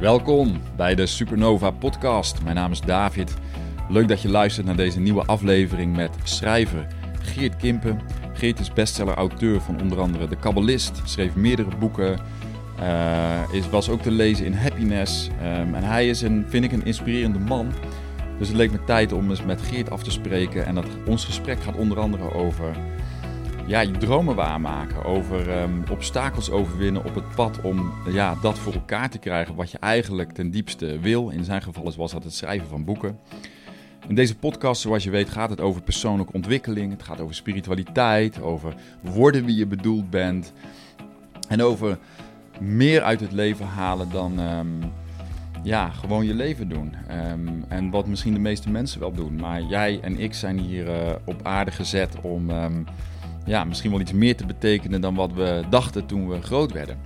Welkom bij de Supernova Podcast. Mijn naam is David. Leuk dat je luistert naar deze nieuwe aflevering met schrijver Geert Kimpen. Geert is bestseller-auteur van onder andere De Kabbalist, schreef meerdere boeken, uh, is, was ook te lezen in Happiness. Um, en hij is, een, vind ik, een inspirerende man. Dus het leek me tijd om eens met Geert af te spreken. En dat, ons gesprek gaat onder andere over ja, je dromen waarmaken. Over um, obstakels overwinnen op het pad om ja, dat voor elkaar te krijgen wat je eigenlijk ten diepste wil. In zijn geval was dat het schrijven van boeken. In deze podcast, zoals je weet, gaat het over persoonlijke ontwikkeling. Het gaat over spiritualiteit, over worden wie je bedoeld bent. En over meer uit het leven halen dan um, ja, gewoon je leven doen. Um, en wat misschien de meeste mensen wel doen. Maar jij en ik zijn hier uh, op aarde gezet om um, ja, misschien wel iets meer te betekenen dan wat we dachten toen we groot werden.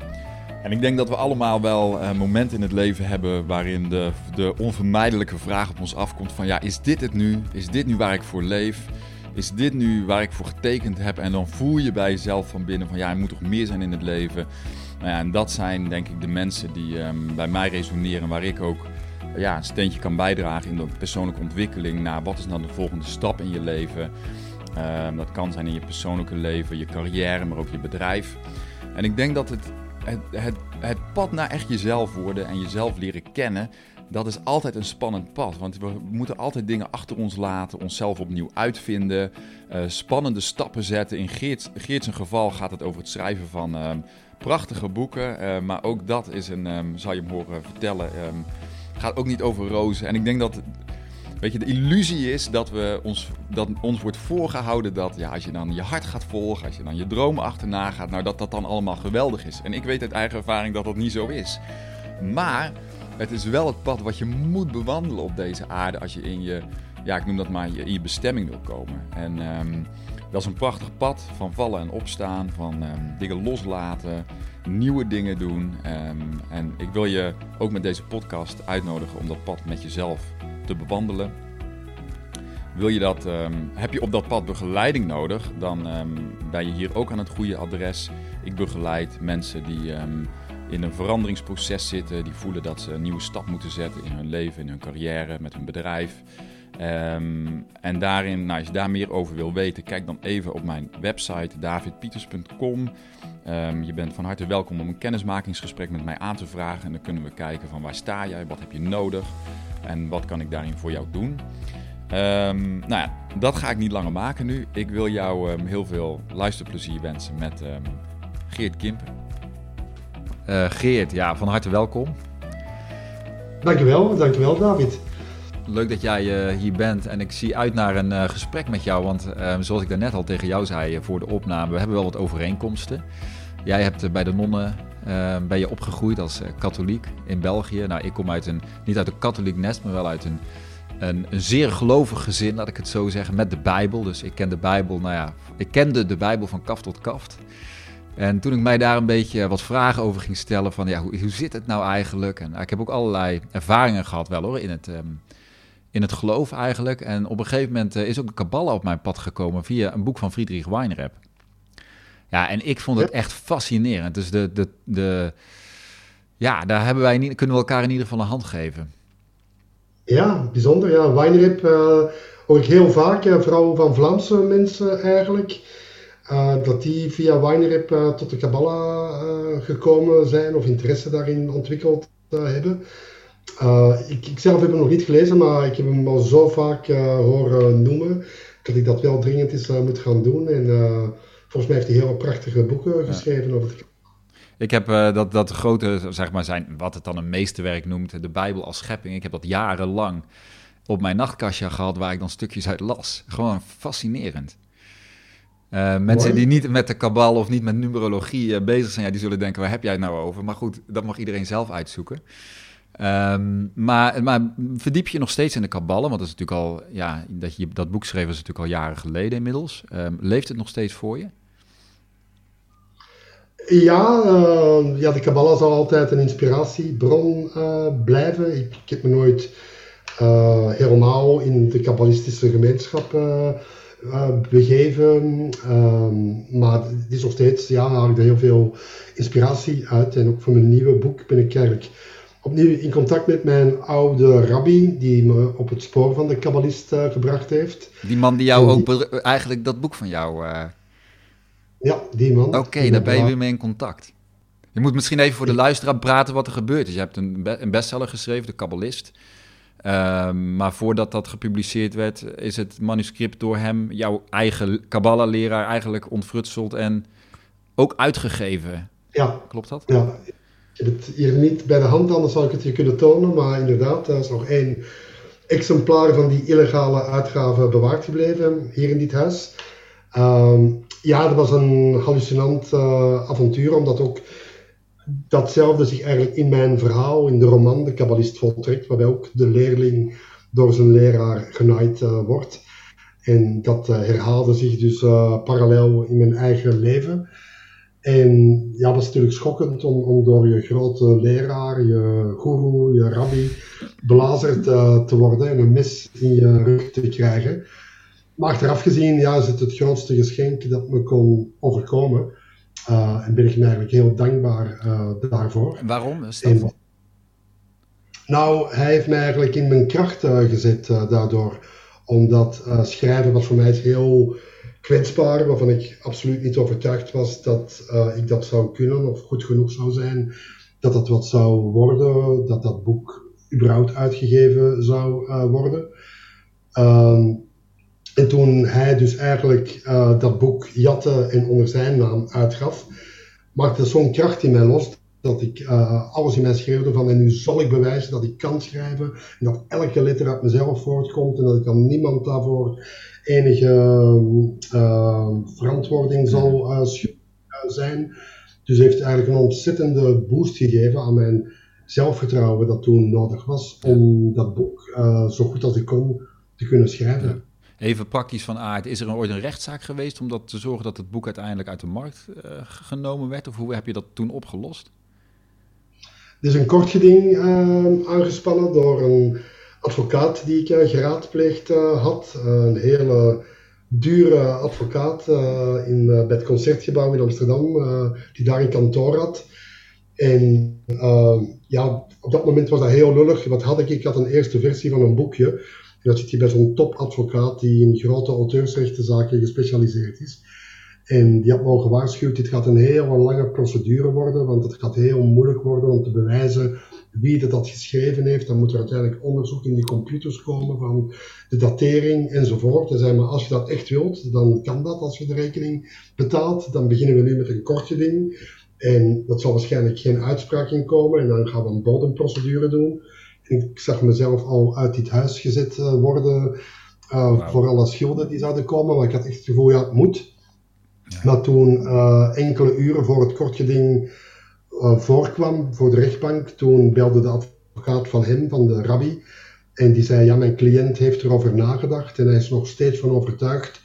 En ik denk dat we allemaal wel uh, momenten in het leven hebben waarin de, de onvermijdelijke vraag op ons afkomt van ja, is dit het nu? Is dit nu waar ik voor leef? Is dit nu waar ik voor getekend heb? En dan voel je bij jezelf van binnen van ja, er moet toch meer zijn in het leven. Nou ja, en dat zijn denk ik de mensen die um, bij mij resoneren, waar ik ook ja, een steentje kan bijdragen in de persoonlijke ontwikkeling. Naar wat is dan de volgende stap in je leven? Um, dat kan zijn in je persoonlijke leven, je carrière, maar ook je bedrijf. En ik denk dat het, het, het, het pad naar echt jezelf worden en jezelf leren kennen, dat is altijd een spannend pad. Want we moeten altijd dingen achter ons laten, onszelf opnieuw uitvinden, uh, spannende stappen zetten. In Geert, Geert's geval gaat het over het schrijven van um, prachtige boeken. Uh, maar ook dat is een, um, zal je hem horen vertellen, um, gaat ook niet over rozen. En ik denk dat Weet je, de illusie is dat, we ons, dat ons wordt voorgehouden dat ja, als je dan je hart gaat volgen, als je dan je dromen achterna gaat, nou dat dat dan allemaal geweldig is. En ik weet uit eigen ervaring dat dat niet zo is. Maar het is wel het pad wat je moet bewandelen op deze aarde als je in je, ja, ik noem dat maar, in je bestemming wil komen. En um, dat is een prachtig pad van vallen en opstaan, van um, dingen loslaten, nieuwe dingen doen. Um, en ik wil je ook met deze podcast uitnodigen om dat pad met jezelf te bewandelen. Wil je dat, um, heb je op dat pad begeleiding nodig, dan um, ben je hier ook aan het goede adres. Ik begeleid mensen die um, in een veranderingsproces zitten, die voelen dat ze een nieuwe stap moeten zetten in hun leven, in hun carrière, met hun bedrijf. en daarin, nou, als je daar meer over wil weten, kijk dan even op mijn website davidpieters.com. je bent van harte welkom om een kennismakingsgesprek met mij aan te vragen. En dan kunnen we kijken van waar sta jij, wat heb je nodig en wat kan ik daarin voor jou doen. Um, nou ja, dat ga ik niet langer maken nu. Ik wil jou um, heel veel luisterplezier wensen met um, Geert Kimpen. Uh, Geert, ja, van harte welkom. Dankjewel, dankjewel David. Leuk dat jij uh, hier bent en ik zie uit naar een uh, gesprek met jou. Want zoals ik daarnet al tegen jou zei voor de opname, we hebben wel wat overeenkomsten. Jij hebt bij de nonnen ben je opgegroeid als katholiek in België. Nou, ik kom uit een, niet uit een katholiek nest, maar wel uit een een, zeer gelovig gezin, laat ik het zo zeggen, met de Bijbel. Dus ik ken de Bijbel, nou ja, ik kende de Bijbel van kaft tot kaft. En toen ik mij daar een beetje wat vragen over ging stellen, van ja, hoe, hoe zit het nou eigenlijk? En ik heb ook allerlei ervaringen gehad wel hoor, in het, um, in het geloof eigenlijk. En op een gegeven moment uh, is ook de Kabbalah op mijn pad gekomen via een boek van Friedrich Weinreb. Ja, en ik vond het echt fascinerend. Dus de, de, de, ja, daar hebben wij niet, kunnen we elkaar in ieder geval een hand geven. Ja, bijzonder. Ja, Wijnrip uh, hoor ik heel vaak, uh, vooral van Vlaamse mensen eigenlijk, uh, dat die via Wijnrip tot de Kabbalah gekomen zijn of interesse daarin ontwikkeld hebben. ik, ik, zelf heb hem nog niet gelezen, maar ik heb hem al zo vaak horen noemen dat ik dat wel dringend is moet gaan doen. En volgens mij heeft hij heel prachtige boeken geschreven over het ik heb uh, dat, dat grote, zeg maar, zijn, wat het dan een meesterwerk noemt, de Bijbel als schepping. Ik heb dat jarenlang op mijn nachtkastje gehad, waar ik dan stukjes uit las. Gewoon fascinerend. Uh, mensen die niet met de kabal of niet met numerologie uh, bezig zijn, ja, die zullen denken, waar heb jij het nou over? Maar goed, dat mag iedereen zelf uitzoeken. Um, maar, maar verdiep je nog steeds in de kaballen, want dat is natuurlijk al, ja, dat je dat boek schreef was natuurlijk al jaren geleden inmiddels. Um, leeft het nog steeds voor je? Ja, uh, ja de Kabbalah zal altijd een inspiratiebron uh, blijven. Ik, ik, heb me nooit uh, helemaal in de kabbalistische gemeenschap begeven. Ehm, maar het is nog steeds, ja, haal ik er heel veel inspiratie uit. En ook voor mijn nieuwe boek ben ik eigenlijk opnieuw in contact met mijn oude rabbi, die me op het spoor van de kabbalist gebracht heeft. Die man die jou ook eigenlijk dat boek van jou. Ja, die man. Oké, daar ben je weer mee in contact. Je moet misschien even voor de luisteraar praten wat er gebeurd is. Je hebt een, een bestseller geschreven, De Kabbalist. Ehm, maar voordat dat gepubliceerd werd, is het manuscript door hem, jouw eigen Kabbalah-leraar, eigenlijk ontfrutseld en ook uitgegeven. Ja. Klopt dat? Ja. Ik heb het hier niet bij de hand, anders zou ik het je kunnen tonen. Maar inderdaad, er is nog één exemplaar van die illegale uitgave bewaard gebleven hier in dit huis. Ehm, ja, dat was een hallucinant uh, avontuur, omdat ook datzelfde zich eigenlijk in mijn verhaal, in de roman De Kabbalist voltrekt, waarbij ook de leerling door zijn leraar genaaid uh, wordt. En dat uh, herhaalde zich dus parallel in mijn eigen leven. En ja, dat is natuurlijk schokkend om, om door je grote leraar, je guru, je rabbi, belazerd te worden en een mes in je rug te krijgen. Maar achteraf gezien ja, is het het grootste geschenk dat me kon overkomen. Uh, en ben ik me eigenlijk heel dankbaar uh, daarvoor. En waarom is dat? nou, hij heeft mij eigenlijk in mijn kracht gezet daardoor. Omdat schrijven was voor mij heel kwetsbaar, waarvan ik absoluut niet overtuigd was dat ik dat zou kunnen of goed genoeg zou zijn, dat dat wat zou worden, dat dat boek überhaupt uitgegeven zou worden. Um, en toen hij dus eigenlijk uh, dat boek jatte en onder zijn naam uitgaf, maakte zo'n kracht in mij los dat ik alles in mij schreeuwde van en nu zal ik bewijzen dat ik kan schrijven en dat elke letter uit mezelf voortkomt en dat ik aan niemand daarvoor enige uh, verantwoording zal zijn. Dus heeft eigenlijk een ontzettende boost gegeven aan mijn zelfvertrouwen dat toen nodig was om dat boek zo goed als ik kon te kunnen schrijven. Even praktisch van aard, is er ooit een rechtszaak geweest om dat te zorgen dat het boek uiteindelijk uit de markt uh, genomen werd? Of hoe heb je dat toen opgelost? Er is een kort geding uh, aangespannen door een advocaat die ik uh, geraadpleegd had. Een hele dure advocaat in, bij het Concertgebouw in Amsterdam, die daar een kantoor had. En ja, op dat moment was dat heel lullig. Wat had ik? Ik had een eerste versie van een boekje. En dat zit hier bij zo'n topadvocaat die in grote auteursrechtenzaken gespecialiseerd is. En die had me al gewaarschuwd, dit gaat een hele lange procedure worden, want het gaat heel moeilijk worden om te bewijzen wie dat, dat geschreven heeft. Dan moet er uiteindelijk onderzoek in die computers komen van de datering enzovoort. Hij zei, maar als je dat echt wilt, dan kan dat als je de rekening betaalt. Dan beginnen we nu met een kortje ding. En dat zal waarschijnlijk geen uitspraak in komen. En dan gaan we een bodemprocedure doen. Ik zag mezelf al uit dit huis gezet eh, worden uh, voor alle schulden die zouden komen. Maar ik had echt het gevoel, ja, het moet. Ja. Maar toen, uh, enkele uren voor het kortgeding voorkwam voor de rechtbank, toen belde de advocaat van hem, van de rabbi, en die zei, ja, mijn cliënt heeft erover nagedacht en hij is nog steeds van overtuigd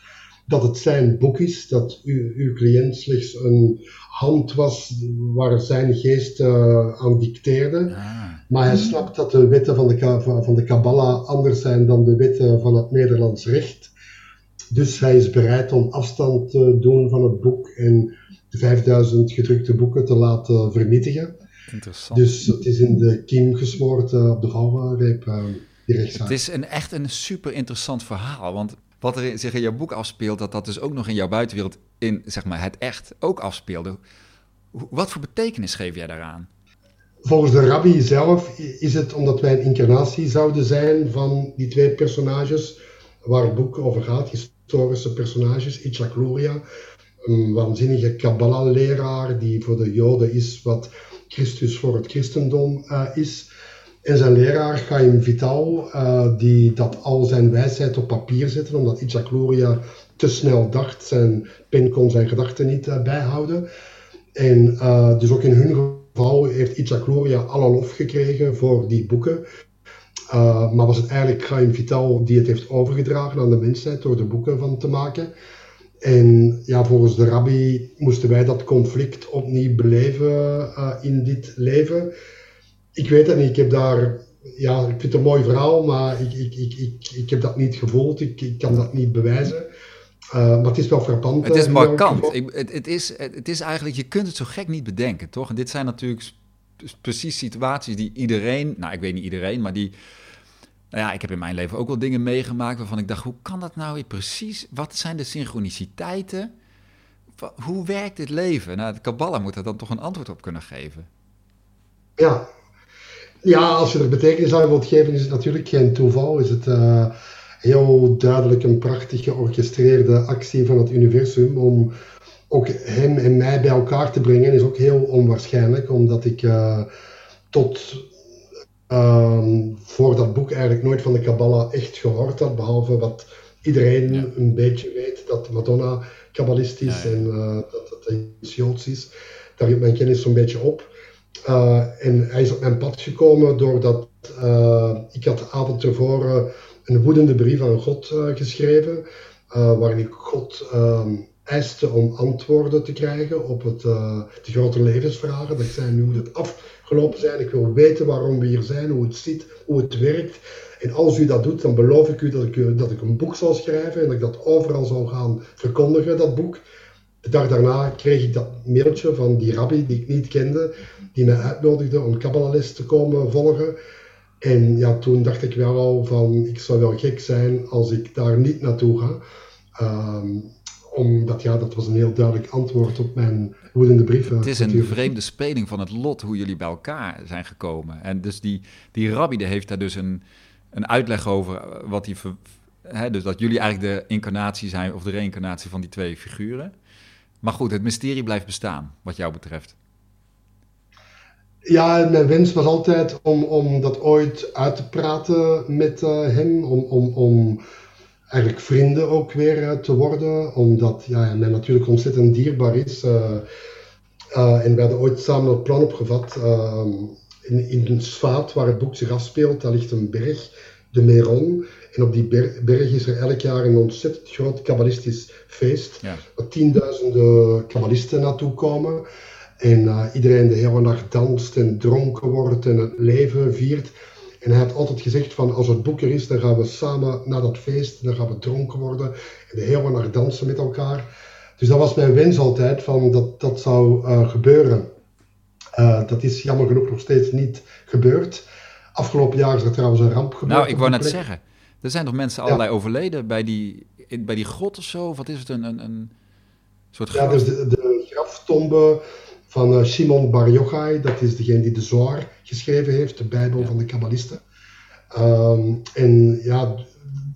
dat het zijn boek is, dat u, uw cliënt slechts een hand was waar zijn geest uh, aan dicteerde. Ah. Maar hij snapt dat de wetten van de, van de Kabbalah anders zijn dan de wetten van het Nederlands recht. Dus hij is bereid om afstand te doen van het boek en de 5000 gedrukte boeken te laten vernietigen. Interessant. Dus het is in de kiem gesmoord uh, op de valreep, uh, die rechtszaak. Het is een, echt een super interessant verhaal, want wat er zich in jouw boek afspeelt, dat dat dus ook nog in jouw buitenwereld in zeg maar, het echt ook afspeelde. Wat voor betekenis geef jij daaraan? Volgens de rabbi zelf is het omdat wij een incarnatie zouden zijn van die twee personages waar het boek over gaat, historische personages, Itzhak Luria, een waanzinnige Kabbalah-leraar die voor de Joden is wat Christus voor het christendom uh, is. En zijn leraar, Chaim Vital, uh, die dat al zijn wijsheid op papier zette, omdat Itzhak Luria te snel dacht. Zijn pen kon zijn gedachten niet uh, bijhouden. En dus ook in hun geval heeft Itzhak Luria alle lof gekregen voor die boeken. Maar was het eigenlijk Chaim Vital die het heeft overgedragen aan de mensheid door er boeken van te maken. En ja, volgens de rabbi moesten wij dat conflict opnieuw beleven in dit leven. Ik weet het niet, ik heb daar, ja, ik vind het een mooi verhaal, maar ik, ik, ik, ik, ik heb dat niet gevoeld, ik, ik kan dat niet bewijzen. Uh, maar het is wel frappant. Het is markant. Ik, het, het, is, het is eigenlijk, je kunt het zo gek niet bedenken, toch? En dit zijn natuurlijk precies situaties die iedereen, nou ik weet niet iedereen, maar die, nou ja, ik heb in mijn leven ook wel dingen meegemaakt waarvan ik dacht, hoe kan dat nou precies? Wat zijn de synchroniciteiten? Hoe werkt dit leven? Nou, de Kabbalah moet er dan toch een antwoord op kunnen geven. Ja, ja als je er betekenis aan wilt geven, is het natuurlijk geen toeval. Is het uh, heel duidelijk een prachtig georchestreerde actie van het universum om ook hem en mij bij elkaar te brengen, is ook heel onwaarschijnlijk, omdat ik uh, tot uh, voor dat boek eigenlijk nooit van de Kabbalah echt gehoord had, behalve wat iedereen een beetje weet, dat Madonna kabbalist is en uh, dat het Joods is. Daar hield mijn kennis zo'n beetje op. Uh, en hij is op mijn pad gekomen doordat ik had de avond tevoren een woedende brief aan God geschreven, waarin ik God ehm, eiste om antwoorden te krijgen op het, uh, de grote levensvragen. Dat zei, nu moet het afgelopen zijn. Ik wil weten waarom we hier zijn, hoe het zit, hoe het werkt. En als u dat doet, dan beloof ik u dat ik, dat ik een boek zal schrijven en dat ik dat overal zal gaan verkondigen, dat boek. De dag daarna kreeg ik dat mailtje van die rabbi die ik niet kende, die mij uitnodigde om Kabbalah te komen volgen. En ja, toen dacht ik wel al van, ik zou wel gek zijn als ik daar niet naartoe ga. Um, omdat ja, dat was een heel duidelijk antwoord op mijn woedende brief. Het is een vreemde speling van het lot hoe jullie bij elkaar zijn gekomen. En dus die, die rabbi heeft daar dus een, een uitleg over eh, wat die... Dus dat jullie eigenlijk de incarnatie zijn of de reïncarnatie van die twee figuren. Maar goed, het mysterie blijft bestaan, wat jou betreft. Ja, mijn wens was altijd om, om dat ooit uit te praten met uh, hem. Om, om, om eigenlijk vrienden ook weer uh, te worden, omdat ja, hij mij natuurlijk ontzettend dierbaar is. Uh, uh, en we hadden ooit samen het plan opgevat. in, in een Svaat, waar het boek zich afspeelt, daar ligt een berg, de Meron. En op die berg is er elk jaar een ontzettend groot kabbalistisch feest, ja. waar tienduizenden kabbalisten naartoe komen. En iedereen de hele nacht danst en dronken wordt en het leven viert. En hij had altijd gezegd van als het boek er is, dan gaan we samen naar dat feest, dan gaan we dronken worden en de hele nacht dansen met elkaar. Dus dat was mijn wens altijd, van dat dat zou uh, gebeuren. Uh, dat is jammer genoeg nog steeds niet gebeurd. Afgelopen jaar is er trouwens een ramp gebeurd. Nou, ik wou net zeggen, er zijn toch mensen allerlei overleden bij die, bij die grot of zo? Wat is het, een, een, een soort graf? Ja, dus de, de graftombe van uh, Simon Bar Yochai. Dat is degene die de Zohar geschreven heeft, de Bijbel van de Kabbalisten. Um, en ja,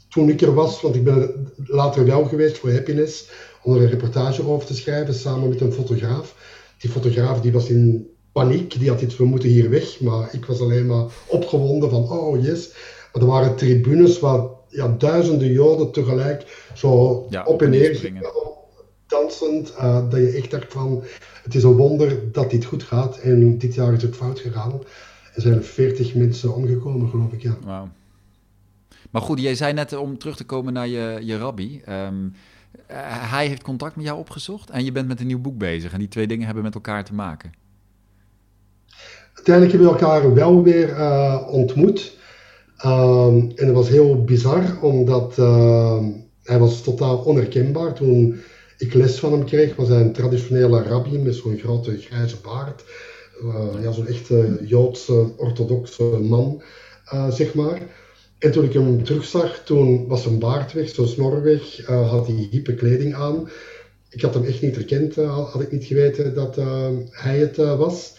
toen ik er was, want ik ben later wel geweest voor Happiness, om er een reportage over te schrijven, samen met een fotograaf. Die fotograaf die was in paniek, die had iets, we moeten hier weg. Maar ik was alleen maar opgewonden van, oh yes. Maar er waren tribunes waar ja, duizenden Joden tegelijk zo ja, op en neer gingen dansend, uh, dat je echt dacht van, het is een wonder dat dit goed gaat. En dit jaar is het fout gegaan. Er zijn 40 mensen omgekomen, geloof ik, ja. Wow. Maar goed, jij zei net om terug te komen naar je, je rabbi. Um, hij heeft contact met jou opgezocht en je bent met een nieuw boek bezig. En die twee dingen hebben met elkaar te maken. Uiteindelijk hebben we elkaar wel weer uh, ontmoet. Um, en dat was heel bizar, omdat uh, hij was totaal onherkenbaar toen ik les van hem kreeg, was hij een traditionele rabbi met zo'n grote grijze baard. Uh, ja, zo'n echte Joodse, orthodoxe man, uh, zeg maar. En toen ik hem terugzag, toen was zijn baard weg, zijn snor weg, uh, had hij hippe kleding aan. Ik had hem echt niet herkend, had ik niet geweten dat hij het was.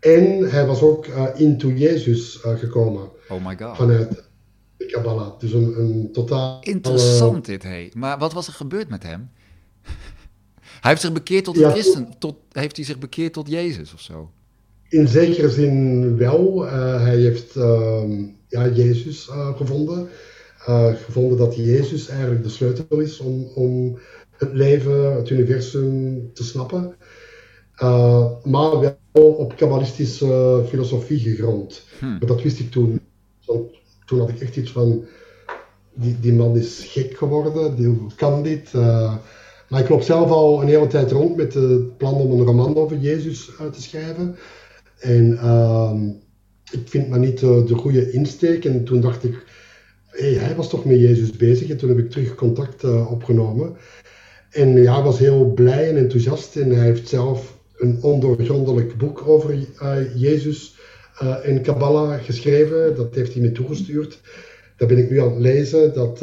En hij was ook into Jezus gekomen. Oh my god. Vanuit de Kabbalah. Dus een, een totaal... Interessant dit, hé. Maar wat was er gebeurd met hem? Hij heeft zich bekeerd tot de christen. Tot, heeft hij zich bekeerd tot Jezus of zo? In zekere zin wel. Uh, hij heeft uh, ja, Jezus uh, gevonden. Eh, gevonden dat Jezus eigenlijk de sleutel is om, om het leven, het universum te snappen. maar wel op kabbalistische filosofie gegrond. Hmm. Maar dat wist ik toen. toen had ik echt iets van, die, die man is gek geworden, die kan dit. Maar ik loop zelf al een hele tijd rond met het plan om een roman over Jezus uit te schrijven. En uh, ik vind maar niet de, de goede insteek. En toen dacht ik, hey, hij was toch met Jezus bezig. En toen heb ik terug contact uh, opgenomen. En ja, hij was heel blij en enthousiast. En hij heeft zelf een ondoorgrondelijk boek boek over Jezus en Kabbalah geschreven. Dat heeft hij me toegestuurd. Dat ben ik nu aan het lezen. Dat,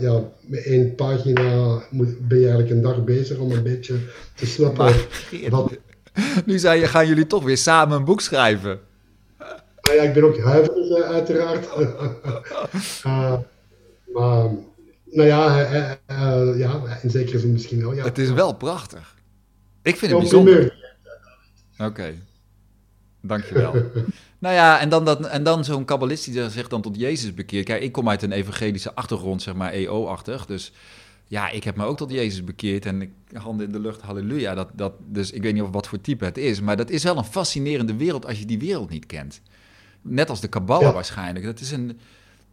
ja, met één pagina ben je eigenlijk een dag bezig om een beetje te snappen. wat... Nu zei je, gaan jullie toch weer samen een boek schrijven? ja, ik ben ook huiverig, uiteraard. maar nou ja, uh, ja, in zekere zin misschien wel. Ja. Het is wel prachtig. Ik vind het bijzonder. Oké, okay. dankjewel. nou ja, en dan, dat, en dan zo'n kabbalist die zich dan tot Jezus bekeert. Kijk, ik kom uit een evangelische achtergrond, zeg maar EO-achtig. Dus ja, ik heb me ook tot Jezus bekeerd en ik, handen in de lucht, halleluja. Dat, dat, dus ik weet niet of wat voor type het is, maar dat is wel een fascinerende wereld als je die wereld niet kent. Net als de Kabbalah waarschijnlijk. Dat is een,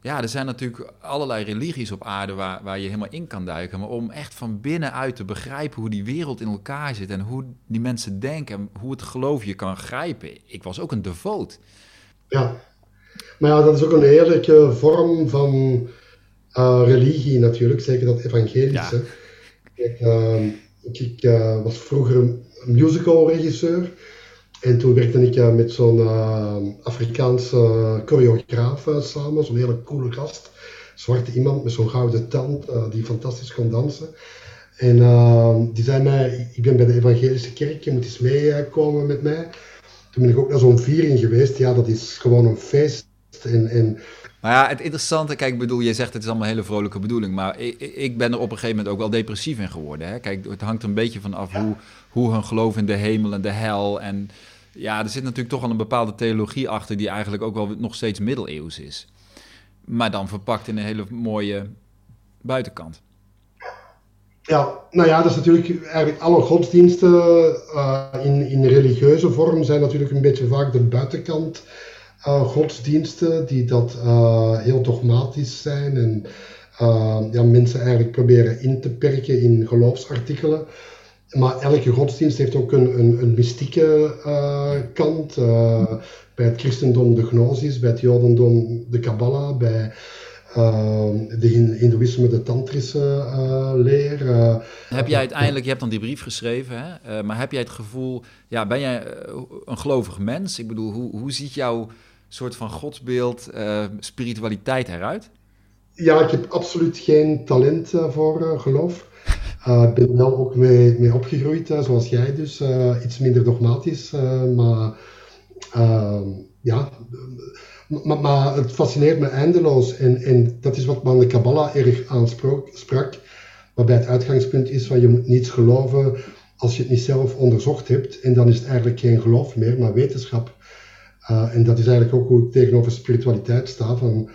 ja, er zijn natuurlijk allerlei religies op aarde waar, waar je helemaal in kan duiken. Maar om echt van binnenuit te begrijpen hoe die wereld in elkaar zit en hoe die mensen denken en hoe het geloof je kan grijpen. Ik was ook een devoot. Ja, maar ja, dat is ook een heerlijke vorm van uh, religie natuurlijk, zeker dat evangelische. Ja. Ik, uh, ik uh, was vroeger een musicalregisseur. En toen werkte ik met zo'n uh, Afrikaanse choreograaf samen, zo'n hele coole gast. Zwarte iemand met zo'n gouden tand, die fantastisch kon dansen. En uh, die zei mij, ik ben bij de evangelische kerk, je moet eens meekomen met mij. Toen ben ik ook naar zo'n viering geweest. Ja, dat is gewoon een feest. En, en maar ja, het interessante, kijk, ik bedoel, je zegt het is allemaal een hele vrolijke bedoeling, maar ik, ik ben er op een gegeven moment ook wel depressief in geworden. Hè? Kijk, het hangt een beetje van af hoe, hoe hun geloof in de hemel en de hel en ja, er zit natuurlijk toch al een bepaalde theologie achter die eigenlijk ook wel nog steeds middeleeuws is. Maar dan verpakt in een hele mooie buitenkant. Ja, nou ja, dat is natuurlijk eigenlijk alle godsdiensten uh, in, in religieuze vorm zijn natuurlijk een beetje vaak de buitenkant uh, godsdiensten die dat uh, heel dogmatisch zijn en ja, mensen eigenlijk proberen in te perken in geloofsartikelen. Maar elke godsdienst heeft ook een, een, een mystieke uh, kant. Uh, bij het christendom de gnosis, bij het jodendom de Kabbalah, bij uh, de hindoeïsme de tantrische leer. heb jij uiteindelijk, je hebt dan die brief geschreven, hè? maar heb jij het gevoel, ja, ben jij een gelovig mens? Ik bedoel, hoe, hoe ziet jouw soort van godsbeeld, spiritualiteit eruit? Ja, ik heb absoluut geen talent voor geloof. Uh, ik ben wel ook mee, opgegroeid, zoals jij dus. Uh, iets minder dogmatisch, maar ehm, ja, maar, het fascineert me eindeloos. En, en dat is wat me aan de Kabbalah erg aansprak. Waarbij het uitgangspunt is van je moet niets geloven als je het niet zelf onderzocht hebt. En dan is het eigenlijk geen geloof meer, maar wetenschap. en dat is eigenlijk ook hoe ik tegenover spiritualiteit sta. Van,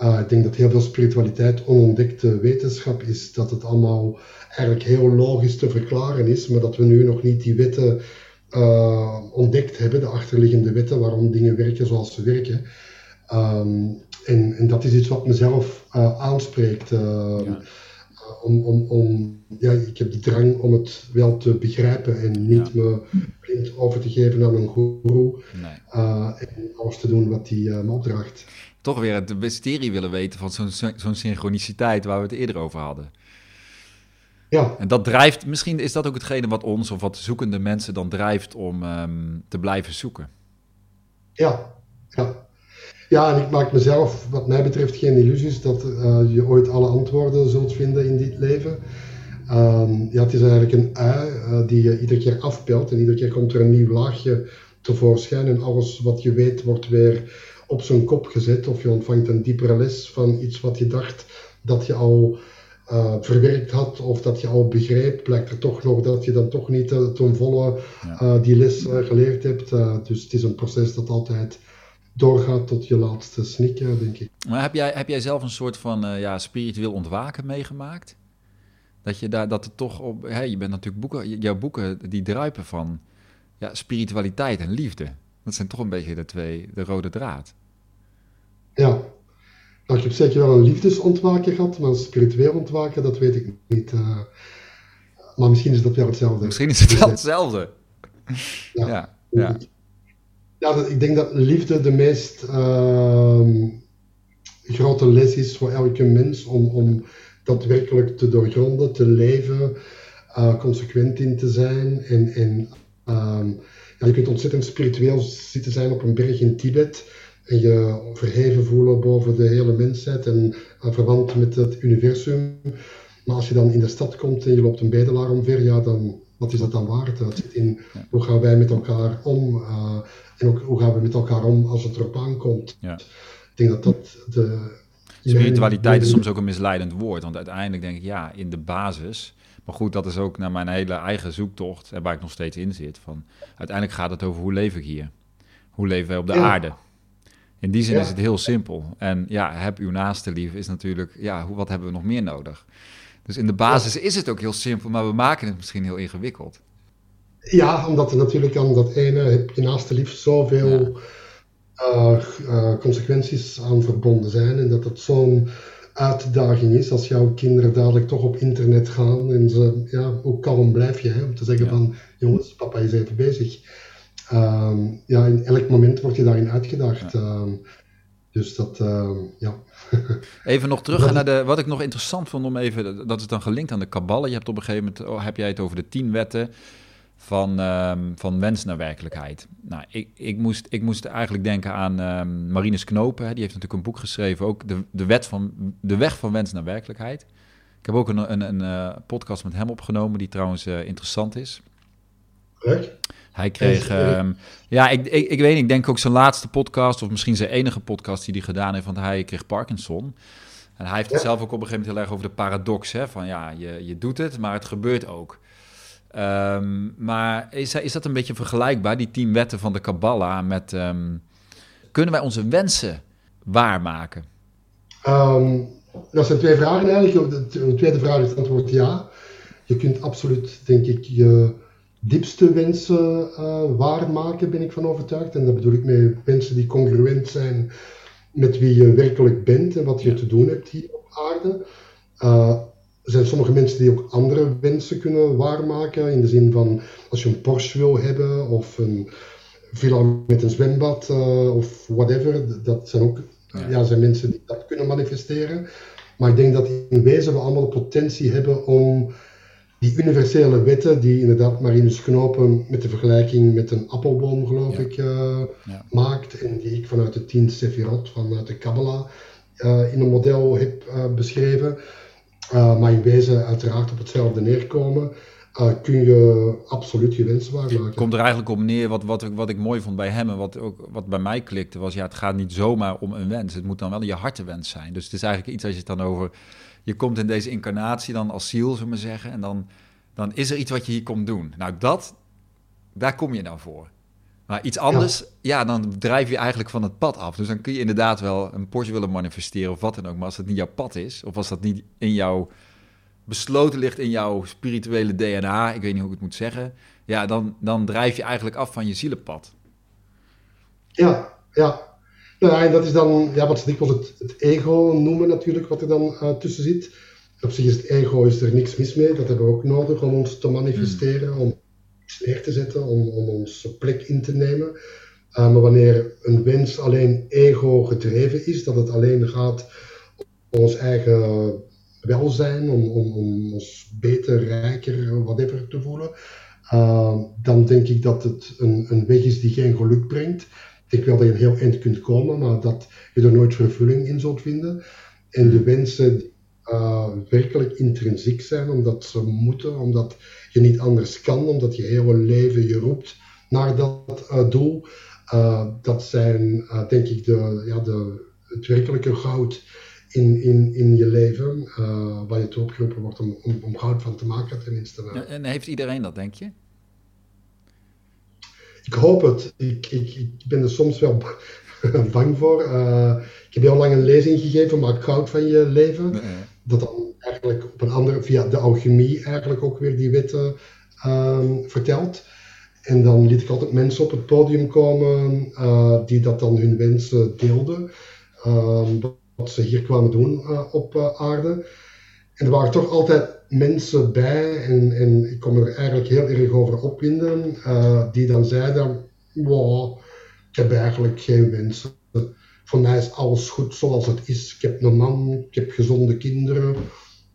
ik denk dat heel veel spiritualiteit onontdekte wetenschap is. Dat het allemaal eigenlijk heel logisch te verklaren is, maar dat we nu nog niet die wetten uh, ontdekt hebben, de achterliggende wetten waarom dingen werken zoals ze werken. Um, en, en, dat is iets wat mezelf uh, aanspreekt. Uh, ja. om, om, om, ja, ik heb de drang om het wel te begrijpen en niet ja. me blind over te geven aan een guru nee. en alles te doen wat die me opdraagt. Toch weer het mysterie willen weten van zo'n zo'n synchroniciteit waar we het eerder over hadden. Ja. En dat drijft, misschien is dat ook hetgene wat ons of wat zoekende mensen dan drijft om um, te blijven zoeken. Ja, ja. Ja, en ik maak mezelf, wat mij betreft, geen illusies dat uh, je ooit alle antwoorden zult vinden in dit leven. Um, ja, het is eigenlijk een ui uh, die je iedere keer afpelt en iedere keer komt er een nieuw laagje tevoorschijn en alles wat je weet wordt weer op zijn kop gezet of je ontvangt een diepere les van iets wat je dacht dat je al uh, verwerkt had of dat je al begreep, blijkt er toch nog dat je dan toch niet uh, ten volle uh, die les geleerd hebt. dus het is een proces dat altijd doorgaat tot je laatste snik, denk ik. Maar heb jij, heb jij zelf een soort van ja, spiritueel ontwaken meegemaakt? Dat je daar, dat het toch op, hè, je bent natuurlijk boeken, jouw boeken die druipen van ja, spiritualiteit en liefde. Dat zijn toch een beetje de twee, de rode draad. Ja, nou, ik heb zeker wel een liefdesontwaken gehad, maar een spiritueel ontwaken, dat weet ik niet. Uh, maar misschien is dat wel hetzelfde. Misschien is het wel hetzelfde. Ja. ja, ja. ja ik denk dat liefde de meest uh, grote les is voor elke mens om, om daadwerkelijk te doorgronden, te leven, uh, consequent in te zijn en, en uh, ja, je kunt ontzettend spiritueel zitten zijn op een berg in Tibet en je verheven voelen boven de hele mensheid en verwant met het universum. Maar als je dan in de stad komt en je loopt een bedelaar omver, ja, dan wat is dat dan waard? Dat zit in hoe gaan wij met elkaar om uh, en ook hoe gaan we met elkaar om als het erop aankomt. Ja. Ik denk dat dat de. Spiritualiteit is soms ook een misleidend woord, want uiteindelijk denk ik ja, in de basis. Maar goed, dat is ook naar mijn hele eigen zoektocht, en waar ik nog steeds in zit. Van, uiteindelijk gaat het over hoe leef ik hier? Hoe leven wij op de aarde? In die zin is het heel simpel. En ja, heb uw naaste lief is natuurlijk, ja, wat hebben we nog meer nodig? Dus in de basis is het ook heel simpel, maar we maken het misschien heel ingewikkeld. Ja, omdat er natuurlijk aan dat ene heb je naast de liefst zoveel ja. uh, consequenties aan verbonden zijn. En dat het zo'n uitdaging is als jouw kinderen dadelijk toch op internet gaan. En ze, ja, hoe kalm blijf je hè, om te zeggen van, jongens, papa is even bezig. Ehm, ja, in elk moment word je daarin uitgedaagd. Ehm, dus dat, ehm, ja. even nog terug naar de, wat ik nog interessant vond om even, dat is dan gelinkt aan de kabballen. Je hebt op een gegeven moment, oh, heb jij het over de tien wetten van, um, van wens naar werkelijkheid. Nou, ik, ik, moest, ik moest eigenlijk denken aan um, Marinus Knopen. Hè. Die heeft natuurlijk een boek geschreven, ook de, de, wet van, de weg van wens naar werkelijkheid. Ik heb ook een, een, een uh, podcast met hem opgenomen, die trouwens uh, interessant is. Leuk. Hij kreeg, um, ja, ik, ik, ik weet niet, ik denk ook zijn laatste podcast, of misschien zijn enige podcast die hij gedaan heeft, want hij kreeg Parkinson. En hij heeft het zelf ook op een gegeven moment heel erg over de paradox, hè, van ja, je, je doet het, maar het gebeurt ook. Um, maar is, is dat een beetje vergelijkbaar, die tien wetten van de Kabbalah, met um, kunnen wij onze wensen waarmaken? Um, dat zijn twee vragen eigenlijk. De tweede vraag is het antwoord ja. Je kunt absoluut, denk ik, je diepste wensen uh, waarmaken, ben ik van overtuigd. En dat bedoel ik met wensen die congruent zijn met wie je werkelijk bent en wat je te doen hebt hier op aarde. Uh, er zijn sommige mensen die ook andere wensen kunnen waarmaken. In de zin van als je een Porsche wil hebben of een villa met een zwembad uh, of whatever. Dat zijn ook ja. zijn mensen die dat kunnen manifesteren. Maar ik denk dat in wezen we allemaal de potentie hebben om die universele wetten, die inderdaad Marinus Knopen met de vergelijking met een appelboom, geloof ik, uh, maakt. En die ik vanuit de tien Sefirot, vanuit de Kabbalah, uh, in een model heb uh, beschreven. maar in wezen uiteraard op hetzelfde neerkomen. kun je absoluut je wensen waarmaken. Komt er eigenlijk op neer, wat, wat, wat ik mooi vond bij hem en wat, ook, wat bij mij klikte, was ja, het gaat niet zomaar om een wens. Het moet dan wel je hartewens zijn. Dus het is eigenlijk iets als je het dan over je komt in deze incarnatie dan als ziel, zullen we zeggen, en dan, dan is er iets wat je hier komt doen. Nou, dat, daar kom je nou voor. Maar iets anders, ja. dan drijf je eigenlijk van het pad af. Dus dan kun je inderdaad wel een Porsche willen manifesteren of wat dan ook. Maar als dat niet jouw pad is, of als dat niet in jouw besloten ligt in jouw spirituele DNA, ik weet niet hoe ik het moet zeggen, ja, dan, dan drijf je eigenlijk af van je zielenpad. Ja, ja. Nou, en dat is dan ja, wat ze dikwijls het, het ego noemen natuurlijk, wat er dan uh, tussen zit. Op zich is het ego is er niks mis mee, dat hebben we ook nodig om ons te manifesteren, om iets neer te zetten, om, om onze plek in te nemen. Uh, maar wanneer een wens alleen ego gedreven is, dat het alleen gaat om ons eigen welzijn, om, om, om ons beter, rijker, whatever te voelen, uh, dan denk ik dat het een, een weg is die geen geluk brengt ik wel dat je een heel eind kunt komen, maar dat je er nooit vervulling in zult vinden. En de wensen die uh, werkelijk intrinsiek zijn, omdat ze moeten, omdat je niet anders kan, omdat je hele leven je roept naar dat uh, doel. Uh, dat zijn, denk ik, de, ja, de, het werkelijke goud in, in, in je leven, waar je toe opgeroepen wordt om, om, om, goud van te maken, tenminste. En heeft iedereen dat, denk je? Ik hoop het. Ik, ik, ik ben er soms wel bang voor. Uh, ik heb heel lang een lezing gegeven, maak goud van je leven. Dat dan eigenlijk op een andere, via de alchemie eigenlijk ook weer die wetten um, vertelt. En dan liet ik altijd mensen op het podium komen uh, die dat dan hun wensen deelden. Um, wat ze hier kwamen doen uh, op aarde. En er waren toch altijd mensen bij, en, en ik kon er eigenlijk heel erg over opwinden, uh, die dan zeiden: Wow, ik heb eigenlijk geen wensen. Voor mij is alles goed zoals het is. Ik heb een man, ik heb gezonde kinderen.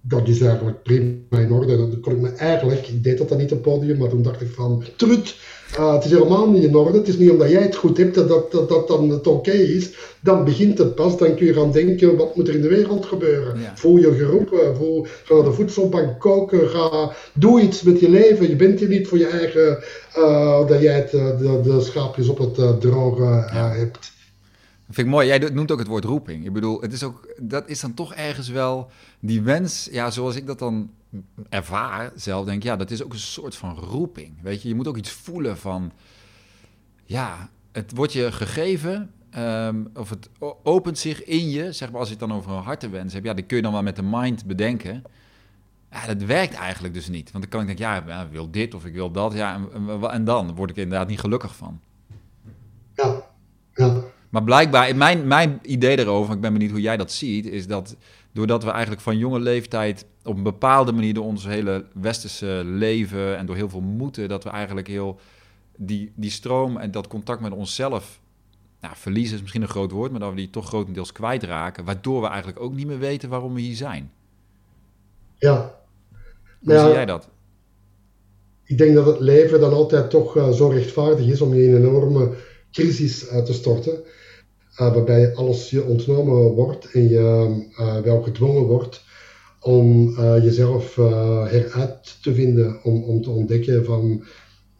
Dat is eigenlijk prima in orde. Dan kon ik me eigenlijk, ik deed dat dan niet op het podium, maar toen dacht ik van, trut, uh, het is helemaal niet in orde. Het is niet omdat jij het goed hebt dat dat, dat, dat dan het oké is. Dan begint het pas, dan kun je gaan denken, wat moet er in de wereld gebeuren? Voel je geroepen, voel, ga naar de voedselbank koken, ga, doe iets met je leven. Je bent hier niet voor je eigen, uh, dat jij het, eh, de, de, schaapjes op het uh, droge hebt. Dat vind ik mooi. Jij noemt ook het woord roeping. Ik bedoel, het is ook, dat is dan toch ergens wel die wens, ja, zoals ik dat dan ervaar zelf, denk ja, dat is ook een soort van roeping. Weet je, je moet ook iets voelen van, ja, het wordt je gegeven, ehm, of het opent zich in je, zeg maar, als je het dan over een hartenwens hebt, ja, die kun je dan wel met de mind bedenken. Ja, dat werkt eigenlijk dus niet. Want dan kan ik denken, ja, ik wil dit of ik wil dat, ja, en, en dan word ik inderdaad niet gelukkig van. Ja, ja. Maar blijkbaar, mijn, mijn idee erover, ik ben benieuwd hoe jij dat ziet, is dat doordat we eigenlijk van jonge leeftijd op een bepaalde manier door ons hele westerse leven en door heel veel moeten, dat we eigenlijk heel die, die stroom en dat contact met onszelf nou, verliezen is misschien een groot woord, maar dat we die toch grotendeels kwijtraken, waardoor we eigenlijk ook niet meer weten waarom we hier zijn. Ja. Hoe zie jij dat? Ik denk dat het leven dan altijd toch uh, zo rechtvaardig is om je in een enorme crisis uit te storten. Uh, waarbij alles je ontnomen wordt en je uh, wel gedwongen wordt om jezelf heruit te vinden, om, om te ontdekken van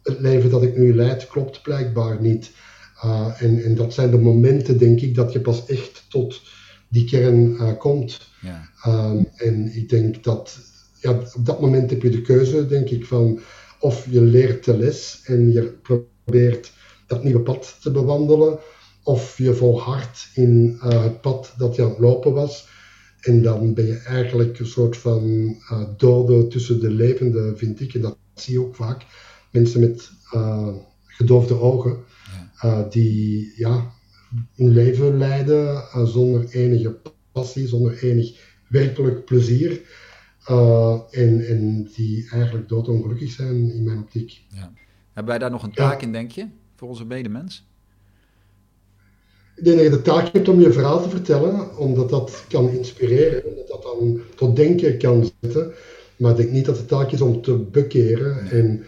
het leven dat ik nu leid klopt blijkbaar niet. en, en dat zijn de momenten, denk ik, dat je pas echt tot die kern komt. Ja. Um, en ik denk dat ja, op dat moment heb je de keuze, denk ik, van of je leert de les en je probeert dat nieuwe pad te bewandelen, of je volhardt in uh, het pad dat je aan het lopen was. En dan ben je eigenlijk een soort van uh, dode tussen de levenden, vind ik. En dat zie je ook vaak. Mensen met uh, gedoofde ogen, die ja, hun leven leiden zonder enige passie, zonder enig werkelijk plezier. en, en die eigenlijk doodongelukkig zijn in mijn optiek. Ja. Hebben wij daar nog een taak in, denk je, voor onze medemens? Ik denk dat je de taak hebt om je verhaal te vertellen, omdat dat kan inspireren, omdat dat dan tot denken kan zetten. Maar ik denk niet dat de taak is om te bekeren. En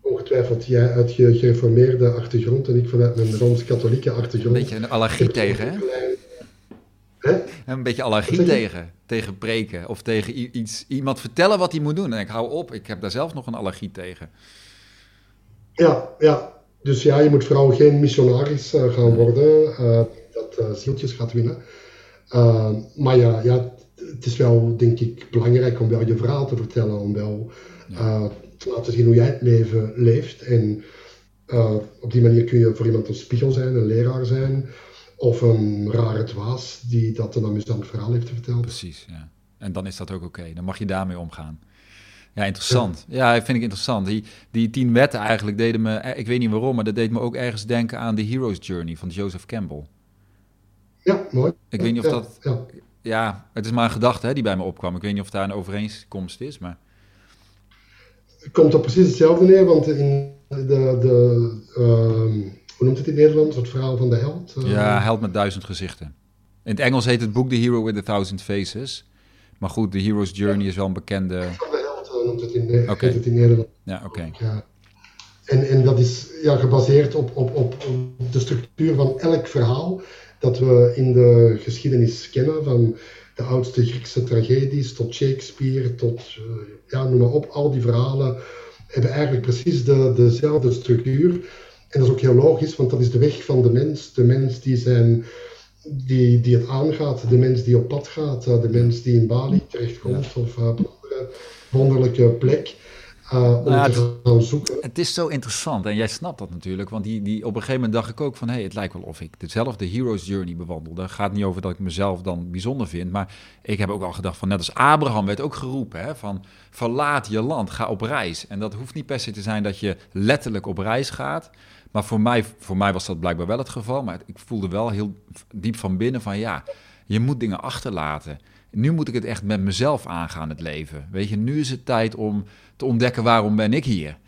ongetwijfeld jij uit je gereformeerde achtergrond en ik vanuit mijn rooms-katholieke achtergrond. Een beetje een allergie tegen, hè? Een beetje allergie tegen, tegen preken of tegen iets, iemand vertellen wat hij moet doen. En ik hou op, ik heb daar zelf nog een allergie tegen. Ja, ja, dus ja, je moet vooral geen missionaris uh, gaan worden, uh, dat uh, zieltjes gaat winnen. maar ja, ja, het is wel, denk ik, belangrijk om wel je verhaal te vertellen, om wel te laten zien hoe jij het leven leeft. En op die manier kun je voor iemand een spiegel zijn, een leraar zijn, of een rare dwaas die dat een amusant verhaal heeft te vertellen. Precies, ja. En dan is dat ook oké, dan mag je daarmee omgaan. Ja, interessant. Ja, vind ik interessant. Die, die tien wetten eigenlijk deden me, eh, ik weet niet waarom, maar dat deed me ook ergens denken aan The Hero's Journey van Joseph Campbell. Ja, mooi. Ik weet niet of dat. Ja. ja, het is maar een gedachte hè, die bij me opkwam. Ik weet niet of daar een overeenkomst is, maar. Het komt op precies hetzelfde neer, want in de. de uh, hoe noemt het in Nederland? Het verhaal van de held? Uh... Ja, held met duizend gezichten. In het Engels heet het boek The Hero with a Thousand Faces. Maar goed, The Hero's Journey is wel een bekende noemt het in, okay. het in Nederland. Ja, oké. Ja. En, en dat is ja, gebaseerd op, op, op de structuur van elk verhaal dat we in de geschiedenis kennen, van de oudste Griekse tragedies tot Shakespeare, tot uh, ja, noem maar op, al die verhalen hebben eigenlijk precies de, dezelfde structuur. En dat is ook heel logisch, want dat is de weg van de mens. De mens die, zijn, die, die het aangaat, de mens die op pad gaat, de mens die in Bali terechtkomt of uh, andere wonderlijke plek. Uh, om nou te gaan zoeken. Het is zo interessant en jij snapt dat natuurlijk. Want die, die, op een gegeven moment dacht ik ook van... hé, hey, het lijkt wel of ik dezelfde hero's journey bewandel. Dat gaat niet over dat ik mezelf dan bijzonder vind. Maar ik heb ook al gedacht van... net als Abraham werd ook geroepen hè, van... verlaat je land, ga op reis. En dat hoeft niet per se te zijn dat je letterlijk op reis gaat... Maar voor mij, voor mij was dat blijkbaar wel het geval. Maar ik voelde wel heel diep van binnen van ja, je moet dingen achterlaten nu moet ik het echt met mezelf aangaan, het leven. Weet je, nu is het tijd om te ontdekken waarom ben ik hier.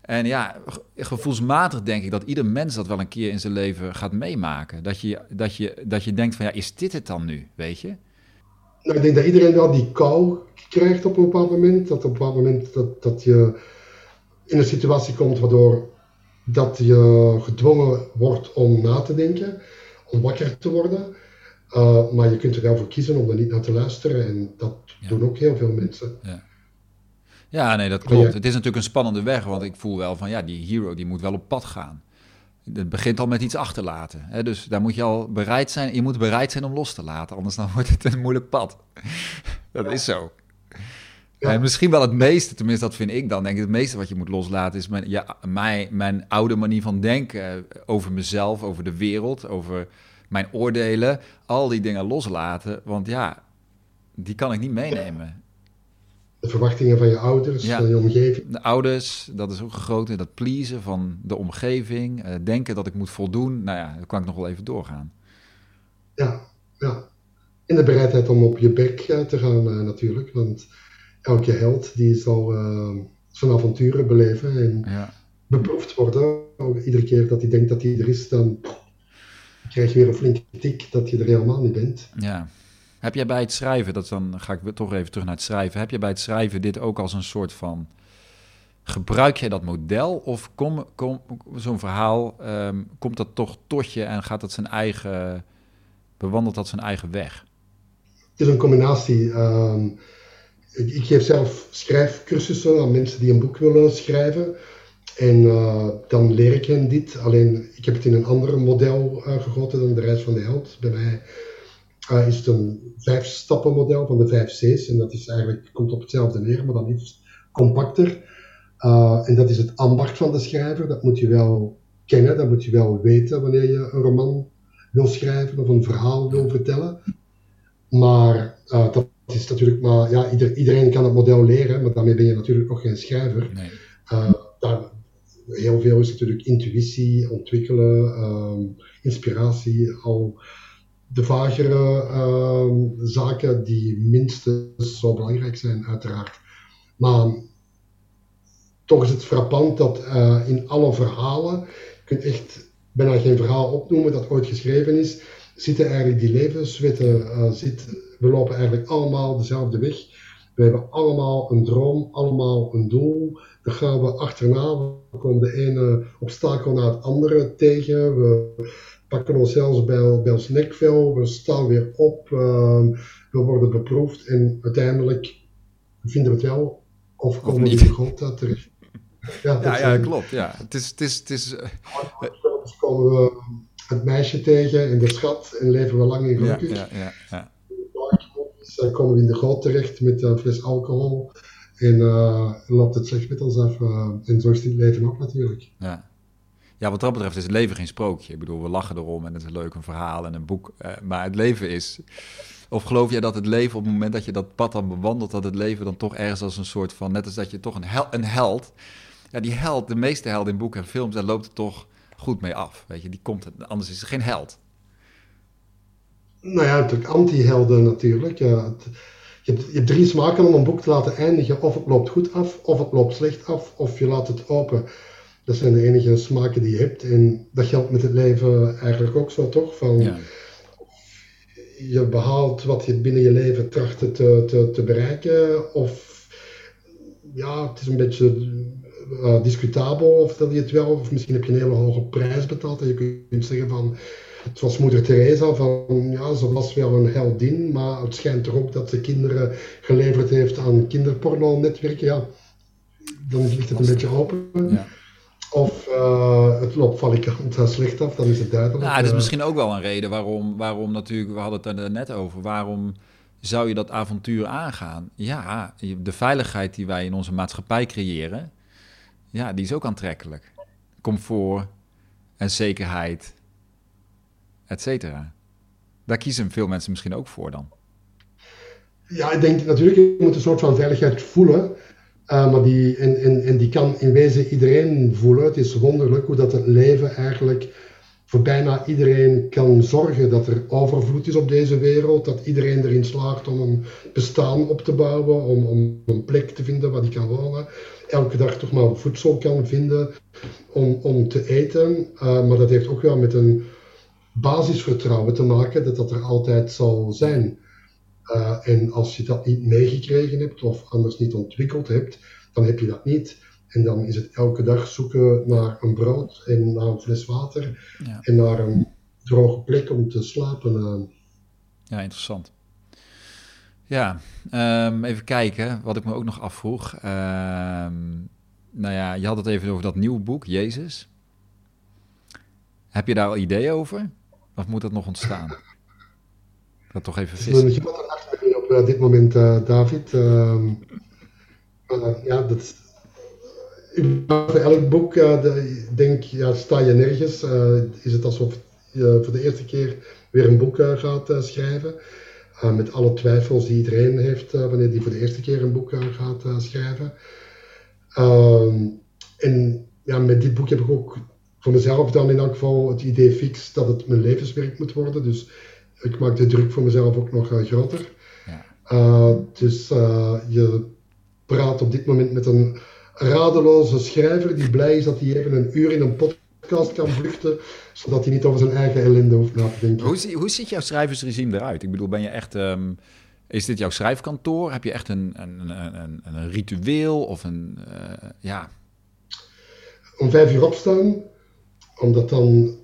En ja, gevoelsmatig denk ik dat ieder mens dat wel een keer in zijn leven gaat meemaken. Dat je, dat je, dat je denkt van ja, is dit het dan nu, weet je? Nou, ik denk dat iedereen wel die kou krijgt op een bepaald moment. Dat op een bepaald moment dat, dat je in een situatie komt waardoor dat je gedwongen wordt om na te denken, om wakker te worden. Uh, maar je kunt er wel voor kiezen om er niet naar te luisteren. En dat doen ook heel veel mensen. Ja. Ja, nee, dat klopt. Het is natuurlijk een spannende weg, want ik voel wel van ja, die hero die moet wel op pad gaan. Het begint al met iets achterlaten. Hè? Dus daar moet je al bereid zijn. Je moet bereid zijn om los te laten, anders dan wordt het een moeilijk pad. dat is zo. Ja. En misschien wel het meeste, tenminste dat vind ik dan, denk ik, het meeste wat je moet loslaten is mijn, ja, mijn, mijn oude manier van denken over mezelf, over de wereld, over mijn oordelen, al die dingen loslaten. Want ja, die kan ik niet meenemen de verwachtingen van je ouders, van je omgeving. De ouders, dat is ook een grote, dat pleasen van de omgeving, uh, denken dat ik moet voldoen. Nou ja, dan kan ik nog wel even doorgaan. Ja, ja. En de bereidheid om op je bek uh, te gaan uh, natuurlijk, want elke held die zal zijn avonturen beleven en ja. beproefd worden. Iedere keer dat hij denkt dat hij er is, dan krijg je weer een flinke tik dat je er helemaal niet bent. Ja, heb jij bij het schrijven, dat dan ga ik toch even terug naar het schrijven. Heb je bij het schrijven dit ook als een soort van. Gebruik jij dat model of kom, kom, zo'n verhaal, ehm, komt dat toch tot je en gaat dat zijn eigen, bewandelt dat zijn eigen weg? Het is een combinatie. Ehm, ik, ik, geef zelf schrijfcursussen aan mensen die een boek willen schrijven. En uh, dan leer ik hen dit. Alleen ik heb het in een ander model uh, gegoten dan de reis van de held. Bij mij uh, is het een vijf model van de vijf C's. En dat is eigenlijk, komt op hetzelfde neer, maar dan iets compacter. En dat is het ambacht van de schrijver. Dat moet je wel kennen, dat moet je wel weten wanneer je een roman wil schrijven of een verhaal wil vertellen. Maar dat is natuurlijk maar, ja, ieder, iedereen kan het model leren, maar daarmee ben je natuurlijk nog geen schrijver. Nee. Heel veel is natuurlijk intuïtie, ontwikkelen, um, inspiratie, al de vagere uh, zaken die minstens zo belangrijk zijn, uiteraard. Maar toch is het frappant dat uh, in alle verhalen, je kunt echt bijna geen verhaal opnoemen dat ooit geschreven is, zitten eigenlijk die levenswetten, zit, we lopen eigenlijk allemaal dezelfde weg. We hebben allemaal een droom, allemaal een doel. Daar gaan we achterna. We komen de ene obstakel na het andere tegen. We, pakken ons zelfs bij, bij ons nekvel, we staan weer op, uh, we worden beproefd en uiteindelijk vinden we het wel of komen we in de grond terecht. Ja, ja, ja, klopt. Ja. Het is, het is, het is, uh, komen we het meisje tegen en de schat en leven we lang in gelukkig. Ja, ja, ja, Dan komen we in de grot terecht met een fles alcohol en uh, loopt het slecht met ons af. Uh, en zo is het leven ook natuurlijk. Ja. Ja, wat dat betreft is het leven geen sprookje. Ik bedoel, we lachen erom en het is leuk een verhaal en een boek. Eh, maar het leven is. Of geloof jij dat het leven op het moment dat je dat pad dan bewandelt, dat het leven dan toch ergens als een soort van. Net als dat je toch een, hel, een held. Ja, die held, de meeste helden in boeken en films, daar loopt het toch goed mee af. Weet je, die komt, anders is het geen held. Nou ja, natuurlijk anti-helden natuurlijk. Ja, je, hebt, je drie smaken om een boek te laten eindigen. Of het loopt goed af, of het loopt slecht af, of je laat het open. Dat zijn de enige smaken die je hebt. En dat geldt met het leven eigenlijk ook zo, toch? Van, ja. Je behaalt wat je binnen je leven tracht te, te, te bereiken. Of ja, het is een beetje uh, discutabel of dat je het wel, of misschien heb je een hele hoge prijs betaald. En je kunt zeggen van, zoals moeder Teresa, van ja, ze was wel een heldin, maar het schijnt toch ook dat ze kinderen geleverd heeft aan kinderporno-netwerken. Ja, dan ligt het een beetje open. Ja. Of uh, het loopt valikant slecht af, dan is het duidelijk. Nou, dat is misschien ook wel een reden waarom, waarom natuurlijk, we hadden het er net over, waarom zou je dat avontuur aangaan? Ja, de veiligheid die wij in onze maatschappij creëren, ja, die is ook aantrekkelijk. Comfort en zekerheid, et cetera. Daar kiezen veel mensen misschien ook voor dan. Ja, ik denk natuurlijk, je moet een soort van veiligheid voelen. Uh, maar die, en, en, en die kan in wezen iedereen voelen. Het is wonderlijk hoe dat het leven eigenlijk voor bijna iedereen kan zorgen dat er overvloed is op deze wereld. Dat iedereen erin slaagt om een bestaan op te bouwen, om, om een plek te vinden waar hij kan wonen. Elke dag toch maar voedsel kan vinden om, om te eten. Uh, maar dat heeft ook wel met een basisvertrouwen te maken dat dat er altijd zal zijn. en als je dat niet meegekregen hebt of anders niet ontwikkeld hebt, dan heb je dat niet. En dan is het elke dag zoeken naar een brood en naar een fles water ja. en naar een droge plek om te slapen. Ja, interessant. Ja, ehm, even kijken wat ik me ook nog afvroeg. Ehm, nou ja, je had het even over dat nieuwe boek, Jezus. Heb je daar al ideeën over? Of moet dat nog ontstaan? Dat toch even vissen. Ben op uh, dit moment, uh, David. Uh, ja, dat, voor elk boek de, denk ja, sta je nergens. is het alsof je voor de eerste keer weer een boek gaat schrijven. met alle twijfels die iedereen heeft wanneer die voor de eerste keer een boek gaat schrijven. Ehm, en ja, met dit boek heb ik ook voor mezelf dan in elk geval het idee fix dat het mijn levenswerk moet worden. Dus ik maak de druk voor mezelf ook nog uh, groter. Ja. Uh, dus uh, je praat op dit moment met een radeloze schrijver die blij is dat hij even een uur in een podcast kan vluchten, zodat hij niet over zijn eigen ellende hoeft na te denken. Hoe, hoe ziet jouw schrijversregime eruit? Ik bedoel, ben je echt... Um, is dit jouw schrijfkantoor? Heb je echt een, een, een, een ritueel of een... ja... Om vijf uur opstaan, omdat dan,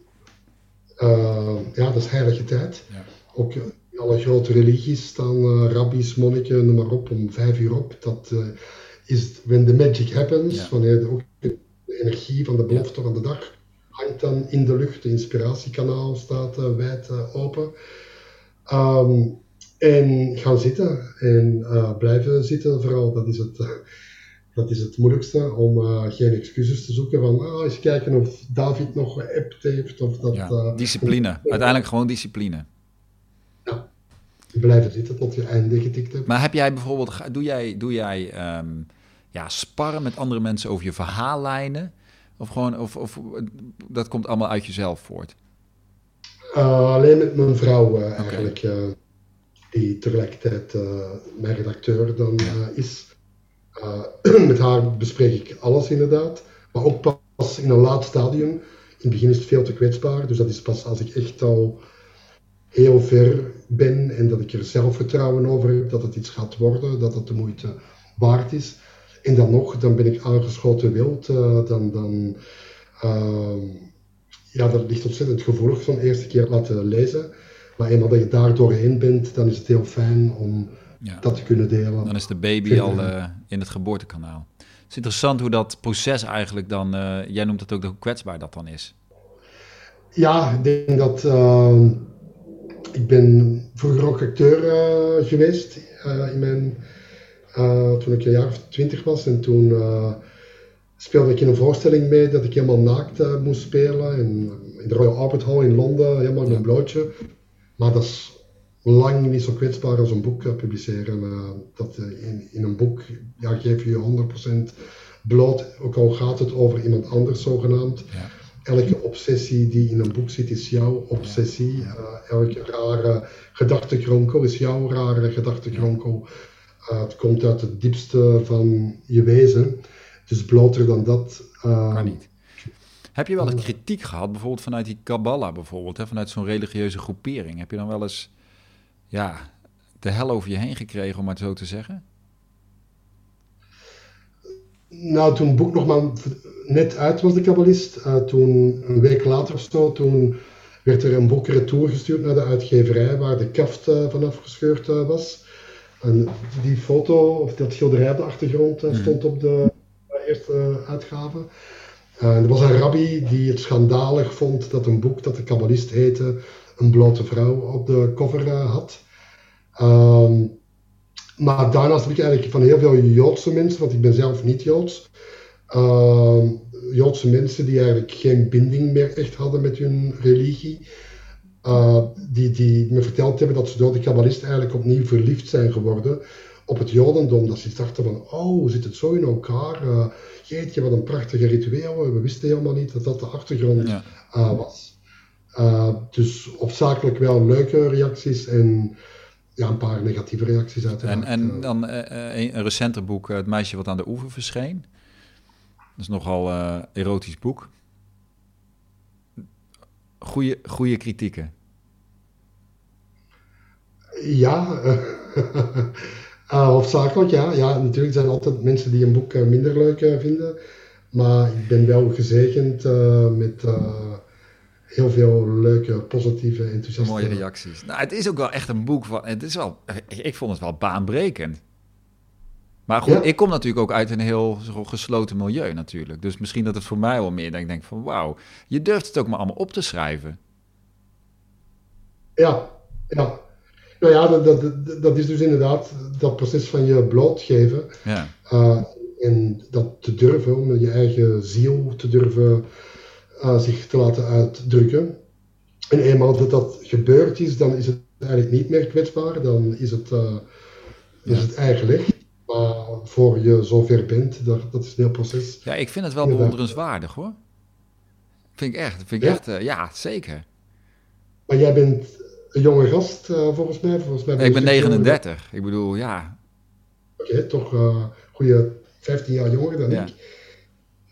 uh, ja, dat is heilige tijd. Ja. Ook in alle grote religies staan uh, rabbis, monniken, noem maar op, om vijf uur op. Dat uh, is when the magic happens, ja. wanneer ook de energie van de belofte van de dag hangt dan in de lucht. De inspiratiekanaal staat wijd open. Um, en gaan zitten en blijven zitten vooral, dat is het dat is het moeilijkste, om uh, geen excuses te zoeken van ah, eens kijken of David nog geappt heeft. Of dat, ja, uh, discipline, uiteindelijk gewoon discipline. Ja, blijven zitten tot je einde getikt hebt. Maar heb jij bijvoorbeeld, doe jij, doe jij um, ja, sparren met andere mensen over je verhaallijnen? Of gewoon, of, of dat komt allemaal uit jezelf voort? Uh, alleen met mijn vrouw eigenlijk, okay. die tegelijkertijd mijn redacteur dan is. Uh, met haar bespreek ik alles inderdaad, maar ook pas in een laat stadium. In het begin is het veel te kwetsbaar, dus dat is pas als ik echt al heel ver ben en dat ik er zelfvertrouwen over heb dat het iets gaat worden, dat het de moeite waard is. En dan nog, dan ben ik aangeschoten wild, uh, dan, dan uh, ja, dat ligt ontzettend gevoelig zo'n eerste keer laten lezen. Maar eenmaal dat je daar doorheen bent, dan is het heel fijn om ja. dat te kunnen delen. Dan is de baby al uh, in het geboortekanaal. Het is interessant hoe dat proces eigenlijk dan, uh, jij noemt het ook hoe kwetsbaar dat dan is. Ja, ik denk dat, uh, ik ben vroeger ook acteur geweest in mijn, toen ik een jaar of twintig was. En toen speelde ik in een voorstelling mee dat ik helemaal naakt moest spelen. In, in de Royal Albert Hall in Londen, helemaal in een blootje. Maar dat is lang niet zo kwetsbaar als een boek publiceren. Uh, dat, uh, in, in, een boek ja, geef je je 100% bloot, ook al gaat het over iemand anders zogenaamd. Ja. Elke obsessie die in een boek zit is jouw obsessie. Uh, elke rare gedachtekronkel is jouw rare gedachtekronkel. het komt uit het diepste van je wezen. Dus bloter dan dat. kan niet. Heb je wel eens kritiek gehad, bijvoorbeeld vanuit die Kabbalah, bijvoorbeeld, hè, vanuit zo'n religieuze groepering? Heb je dan wel eens ja, de hel over je heen gekregen, om maar zo te zeggen? Nou, toen het boek nog maar net uit was, de kabbalist, uh, toen een week later of zo, toen werd er een boek retour gestuurd naar de uitgeverij waar de kaft uh, vanaf gescheurd uh, was. En die foto, of dat schilderij op de achtergrond, mm. stond op de eerste uitgave. er was een rabbi die het schandalig vond dat een boek dat de kabbalist heette, een blote vrouw op de cover had. Um, maar daarnaast heb ik eigenlijk van heel veel Joodse mensen, want ik ben zelf niet Joods, uh, Joodse mensen die eigenlijk geen binding meer echt hadden met hun religie, uh, die, die me verteld hebben dat ze door de kabbalist eigenlijk opnieuw verliefd zijn geworden op het Jodendom. Dat ze dachten van, oh, zit het zo in elkaar? Uh, jeetje, wat een prachtige ritueel. We wisten helemaal niet dat dat de achtergrond ja. was. Uh, dus opzakelijk wel leuke reacties en ja, een paar negatieve reacties uiteraard. En, en dan uh, een, recenter boek, Het meisje wat aan de oever verscheen. Dat is nogal uh, erotisch boek. Goeie, goede kritieken. Ja, hoofdzakelijk ja. ja. Natuurlijk zijn er altijd mensen die een boek minder leuk vinden. Maar ik ben wel gezegend met heel veel leuke, positieve, enthousiaste... Mooie reacties. Nou, het is ook wel echt een boek van... Het is wel, ik vond het wel baanbrekend. Maar goed, ik kom natuurlijk ook uit een heel gesloten milieu natuurlijk. Dus misschien dat het voor mij wel meer dat ik denk van... Wauw, je durft het ook maar allemaal op te schrijven. Ja, ja. Nou ja, dat, dat, dat is dus inderdaad dat proces van je blootgeven. Ja. Uh, en dat te durven, om je eigen ziel te durven uh, zich te laten uitdrukken. En eenmaal dat dat gebeurd is, dan is het eigenlijk niet meer kwetsbaar. Dan is het, uh, is het eigen licht. Maar voor je zover bent, dat, dat is een heel proces. Ja, ik vind het wel bewonderenswaardig hoor. Vind ik echt. Vind ik ja? echt, ja, zeker. Maar jij bent een jonge gast, uh, volgens mij. Volgens mij ben ik ben 39. Ik bedoel, ja. Oké, okay, toch goede 15 jaar jonger dan ik.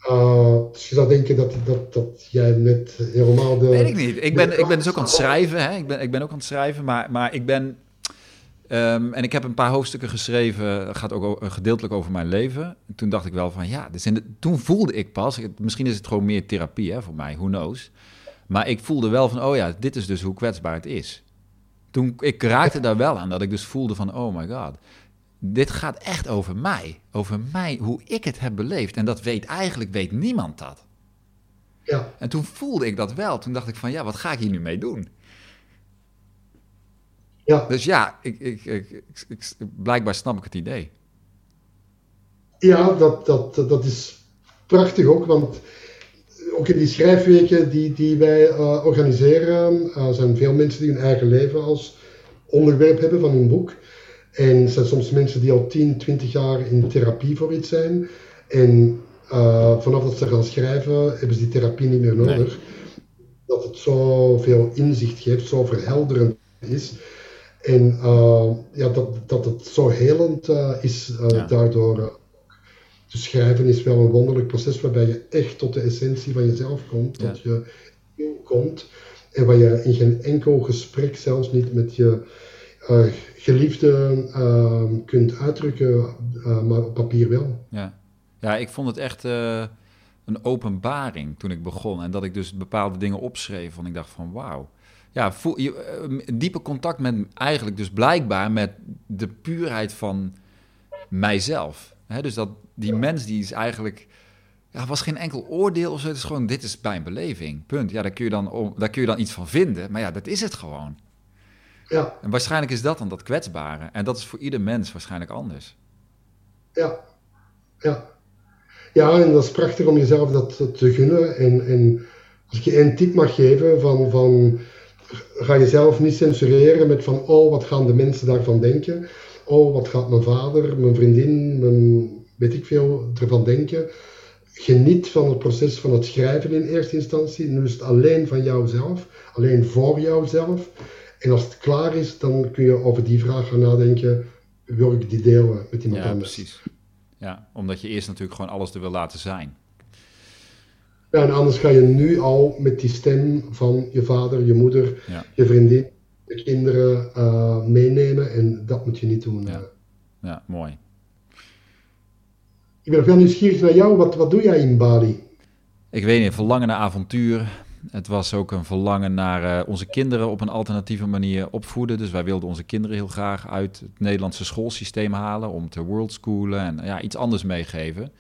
Uh, dus je zou denken dat, dat, dat jij net helemaal de... Weet ik niet. Ik ben, ik ben dus ook aan het schrijven. Hè? Ik, ben, ik ben ook aan het schrijven, maar, maar ik ben... Um, en ik heb een paar hoofdstukken geschreven, dat gaat ook gedeeltelijk over mijn leven. En toen dacht ik wel van, ja, dus de, toen voelde ik pas, misschien is het gewoon meer therapie hè, voor mij, who knows. Maar ik voelde wel van, oh ja, dit is dus hoe kwetsbaar het is. Toen, ik raakte daar wel aan, dat ik dus voelde van, oh my god, dit gaat echt over mij. Over mij, hoe ik het heb beleefd. En dat weet eigenlijk, weet niemand dat. Ja. En toen voelde ik dat wel. Toen dacht ik van, ja, wat ga ik hier nu mee doen? Ja. Dus ja, ik, ik, ik, ik, blijkbaar snap ik het idee. Ja, dat, dat, dat is prachtig ook, want ook in die schrijfweken die, die wij uh, organiseren, uh, zijn veel mensen die hun eigen leven als onderwerp hebben van hun boek. En er zijn soms mensen die al 10, 20 jaar in therapie voor iets zijn. En uh, vanaf dat ze gaan schrijven, hebben ze die therapie niet meer nodig. Dat het zoveel inzicht geeft, zo verhelderend is. En ja, dat, dat het zo helend is ja. daardoor te schrijven is wel een wonderlijk proces waarbij je echt tot de essentie van jezelf komt, tot je komt. En waar je in geen enkel gesprek, zelfs niet met je uh, geliefde, uh, kunt uitdrukken, uh, maar op papier wel. Ja, ja ik vond het echt een openbaring toen ik begon. En dat ik dus bepaalde dingen opschreef. Want ik dacht van wauw. Ja, voel, je, diepe contact met eigenlijk dus blijkbaar met de puurheid van mijzelf. dus dat, die mens die is eigenlijk... Ja, was geen enkel oordeel of zo. Het is gewoon, dit is mijn beleving. Punt. Ja, daar kun, je dan, daar kun je dan iets van vinden. Maar ja, dat is het gewoon. Ja. En waarschijnlijk is dat dan dat kwetsbare. En dat is voor ieder mens waarschijnlijk anders. Ja. Ja. Ja, en dat is prachtig om jezelf dat te gunnen. En, en als ik je één tip mag geven van... van ga jezelf niet censureren met van... Oh, wat gaan de mensen daarvan denken? Oh, wat gaat mijn vader, mijn vriendin, mijn weet ik veel, ervan denken. Geniet van het proces van het schrijven in eerste instantie. Nu is het alleen van jouzelf, alleen voor jouzelf. En als het klaar is, dan kun je over die vraag gaan nadenken. Wil ik die delen met iemand ja, anders? Precies. Ja, omdat je eerst natuurlijk gewoon alles er wil laten zijn. Ja, en anders ga je nu al met die stem van je vader, je moeder, je vriendin, de kinderen uh, meenemen. En dat moet je niet doen. Ja, ja mooi. Ik ben ook wel nieuwsgierig naar jou. Wat, wat doe jij in Bali? Ik weet niet, verlangen naar avontuur. Het was ook een verlangen naar uh, onze kinderen op een alternatieve manier opvoeden. Dus wij wilden onze kinderen heel graag uit het Nederlandse schoolsysteem halen om te worldschoolen en ja, iets anders meegeven.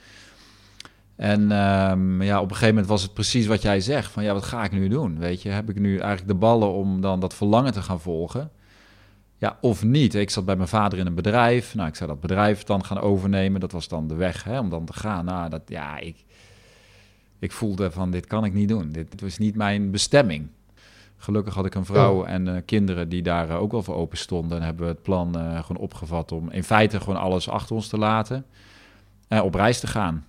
En um, ja, op een gegeven moment was het precies wat jij zegt: van ja, wat ga ik nu doen? Weet je, heb ik nu eigenlijk de ballen om dan dat verlangen te gaan volgen? Ja, of niet. Ik zat bij mijn vader in een bedrijf. Nou, ik zou dat bedrijf dan gaan overnemen. Dat was dan de weg hè, om dan te gaan. Nou, dat, ja, ik, ik voelde van dit kan ik niet doen. Dit, was niet mijn bestemming. Gelukkig had ik een vrouw en uh, kinderen die daar uh, ook wel voor open stonden. En hebben we het plan uh, gewoon opgevat om in feite gewoon alles achter ons te laten. En op reis te gaan.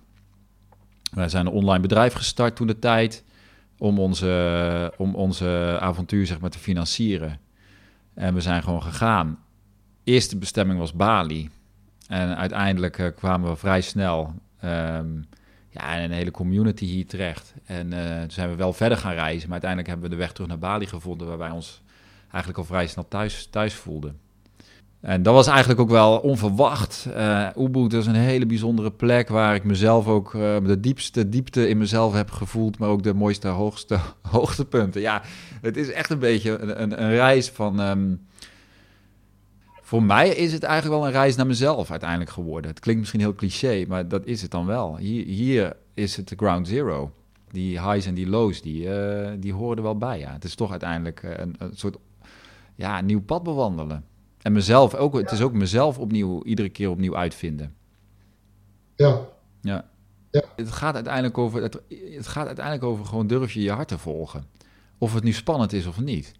Wij zijn een online bedrijf gestart toen de tijd. Om onze, om onze avontuur zeg maar, te financieren. En we zijn gewoon gegaan. Eerste bestemming was Bali. En uiteindelijk kwamen we vrij snel um, ja, in een hele community hier terecht. En uh, toen zijn we wel verder gaan reizen. Maar uiteindelijk hebben we de weg terug naar Bali gevonden... waar wij ons eigenlijk al vrij snel thuis, thuis voelden. En dat was eigenlijk ook wel onverwacht. Uh, Ubud is een hele bijzondere plek waar ik mezelf ook uh, de diepste diepte in mezelf heb gevoeld, maar ook de mooiste hoogste hoogtepunten. Ja, het is echt een beetje een, een, reis van. Um, voor mij is het eigenlijk wel een reis naar mezelf uiteindelijk geworden. Het klinkt misschien heel cliché, maar dat is het dan wel. Hier, hier is het de ground zero. Die highs en die lows, die, uh, die horen er wel bij. Ja. Het is toch uiteindelijk een, een soort ja, nieuw pad bewandelen. En mezelf ook, het is ook mezelf opnieuw, iedere keer opnieuw uitvinden. Ja. Ja. ja. Het, gaat uiteindelijk over, het, het gaat uiteindelijk over gewoon durf je je hart te volgen. Of het nu spannend is of niet.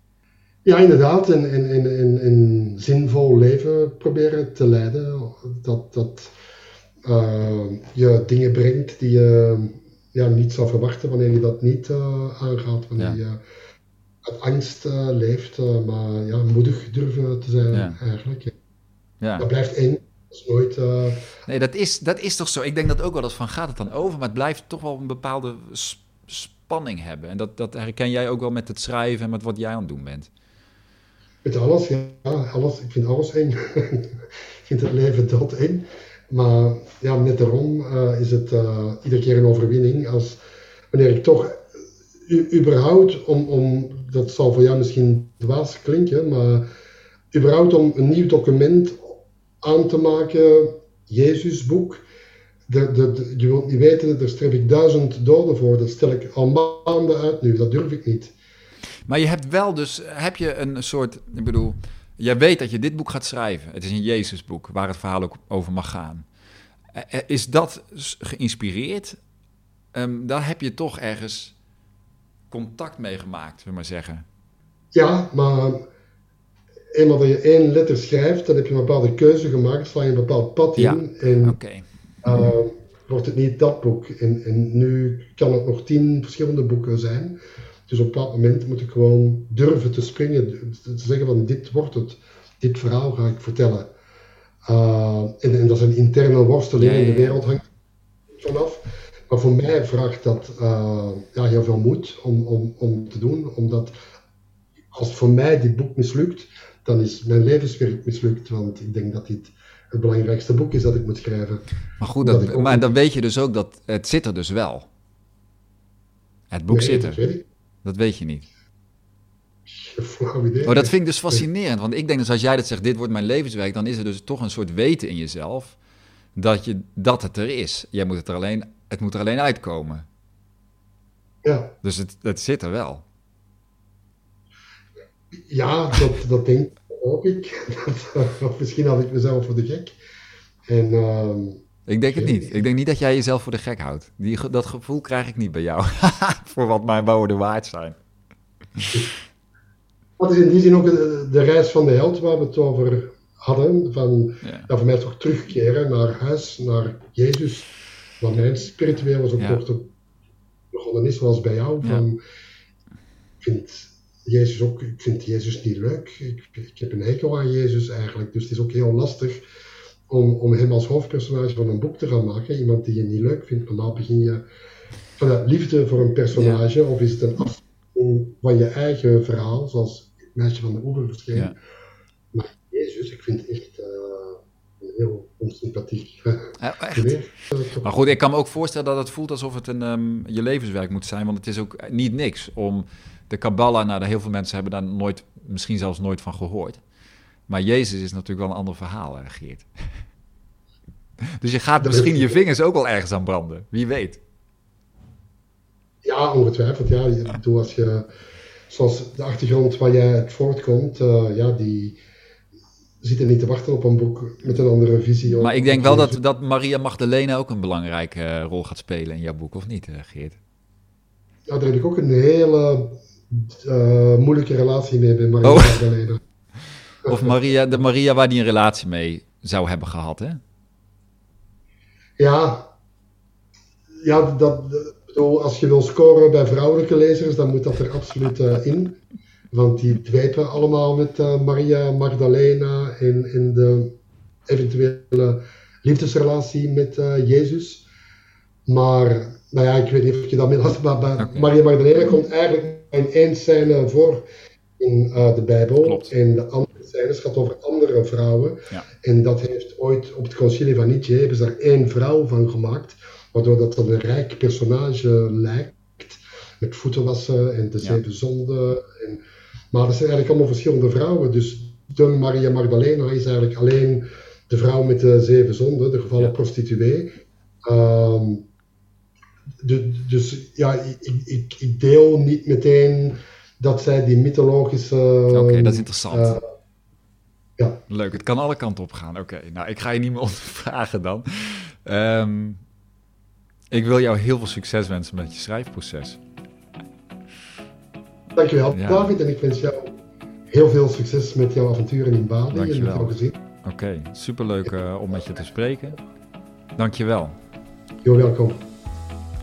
Ja, inderdaad. En, en, en, en, een zinvol leven proberen te leiden. Dat, dat uh, je dingen brengt die je ja, niet zou verwachten wanneer je dat niet uh, aangaat. Wanneer je uit angst uh, leeft, maar ja, moedig durven te zijn ja. eigenlijk. Ja. Dat blijft één. Dat is nooit... Nee, dat is, dat is toch zo. Ik denk dat ook wel eens van, gaat het dan over? Maar het blijft toch wel een bepaalde spanning hebben. En dat, dat herken jij ook wel met het schrijven en met wat jij aan het doen bent. Met alles, ja. Alles, ik vind alles eng. ik vind het leven dood eng. Maar ja, net daarom is het iedere keer een overwinning. Als, wanneer ik toch überhaupt om, om, dat zal voor jou misschien dwaas klinken, maar überhaupt om een nieuw document aan te maken, Jezusboek, de, je wilt niet weten, daar strep ik duizend doden voor, dat stel ik al maanden uit nu, dat durf ik niet. Maar je hebt wel dus, heb je een soort, ik bedoel, jij weet dat je dit boek gaat schrijven. Het is een Jezusboek, waar het verhaal ook over mag gaan. Eh, eh, is dat geïnspireerd? Um, daar heb je toch ergens contact meegemaakt, zullen we maar zeggen. Ja, maar eenmaal dat je één letter schrijft, dan heb je een bepaalde keuze gemaakt, sla je een bepaald pad in. Ja, en okay. uh, wordt het niet dat boek. En, en nu kan het nog tien verschillende boeken zijn. Dus op dat moment moet ik gewoon durven te springen, te zeggen van dit wordt het, dit verhaal ga ik vertellen. Uh, en, en, dat is een interne worsteling in de wereld hangt vanaf. Maar voor mij vraagt dat uh, ja, heel veel moed om, om, om te doen, omdat als voor mij dit boek mislukt, dan is mijn levenswerk mislukt, want ik denk dat dit het belangrijkste boek is dat ik moet schrijven. Maar goed, dat, maar dan weet je dus ook dat het zit er dus wel. Het boek zit er. Dat weet, je niet. Flauw idee. Oh, dat vind ik dus fascinerend, want ik denk dus als jij dat zegt, dit wordt mijn levenswerk, dan is er dus toch een soort weten in jezelf dat, je, dat het er is. Jij moet het er alleen het moet er alleen uitkomen. Ja. Dus het, het zit er wel. Ja, dat, dat denk ook ik. misschien had ik mezelf voor de gek. En, uh, ik denk het niet. Ik denk niet dat jij jezelf voor de gek houdt. Die, dat gevoel krijg ik niet bij jou. voor wat mijn woorden waard zijn. Dat is in die zin ook de, reis van de held waar we het over hadden. Van, ja. ja voor mij toch terugkeren naar huis, naar Jezus wat mijn spiritueel was ook ja. begonnen is, zoals bij jou. Van, Ik vind Jezus ook, ik vind Jezus niet leuk. Ik, ik heb een hekel aan Jezus eigenlijk. Dus het is ook heel lastig om, om hem als hoofdpersonage van een boek te gaan maken. Iemand die je niet leuk vindt. Normaal begin je van de liefde voor een personage, of is het een afspraak van je eigen verhaal, zoals het meisje van de oever verscheen. Maar Jezus, ik vind echt. Uh, heel onsympathiek. maar goed, ik kan me ook voorstellen dat het voelt alsof het een, um, je levenswerk moet zijn. Want het is ook niet niks om de Kabbalah... Nou, heel veel mensen hebben daar nooit, misschien zelfs nooit van gehoord. Maar Jezus is natuurlijk wel een ander verhaal, Geert. dus je gaat misschien je vingers ook wel ergens aan branden. Wie weet. Ja, ongetwijfeld. Ja, ik bedoel, als je... Zoals de achtergrond waar jij het voortkomt, uh, ja, die zitten niet te wachten op een boek met een andere visie. Maar ik denk wel dat, dat Maria Magdalena ook een belangrijke eh, rol gaat spelen in jouw boek, of niet, eh, Geert? Ja, daar heb ik ook een hele uh, moeilijke relatie mee bij Maria oh. Magdalena. Of Maria, de Maria waar die een relatie mee zou hebben gehad, hè? Ja, ja dat, bedoel, als je wil scoren bij vrouwelijke lezers, dan moet dat er absoluut in. Want die dwepen allemaal met uh, Maria Magdalena en, en de eventuele liefdesrelatie met uh, Jezus. Maar, nou ja, ik weet niet of je dat laat, maar Maria Magdalena komt eigenlijk in één scène voor in uh, de Bijbel. Klopt. En de andere scènes gaat over andere vrouwen. Ja. En dat heeft ooit op het concilie van Nietzsche hebben ze daar één vrouw van gemaakt. Waardoor dat een rijk personage lijkt. Met voeten wassen en de Ja. zeven zonden. En, maar dat zijn eigenlijk allemaal verschillende vrouwen. Dus de Maria Magdalena is eigenlijk alleen de vrouw met de zeven zonden, de gevallen Ja. prostituee. Ehm, de- dus ja, ik, ik, ik deel niet meteen dat zij die mythologische. Oké, dat is interessant. eh, ja. Leuk, het kan alle kanten op gaan. Oké, nou, ik ga je niet meer ondervragen dan. Ehm, ik wil jou heel veel succes wensen met je schrijfproces. Dankjewel, Ja. David. En ik wens jou heel veel succes met jouw avonturen in Bali en met jouw gezin. Oké, superleuk eh, om met je te spreken. Dankjewel. Heel welkom.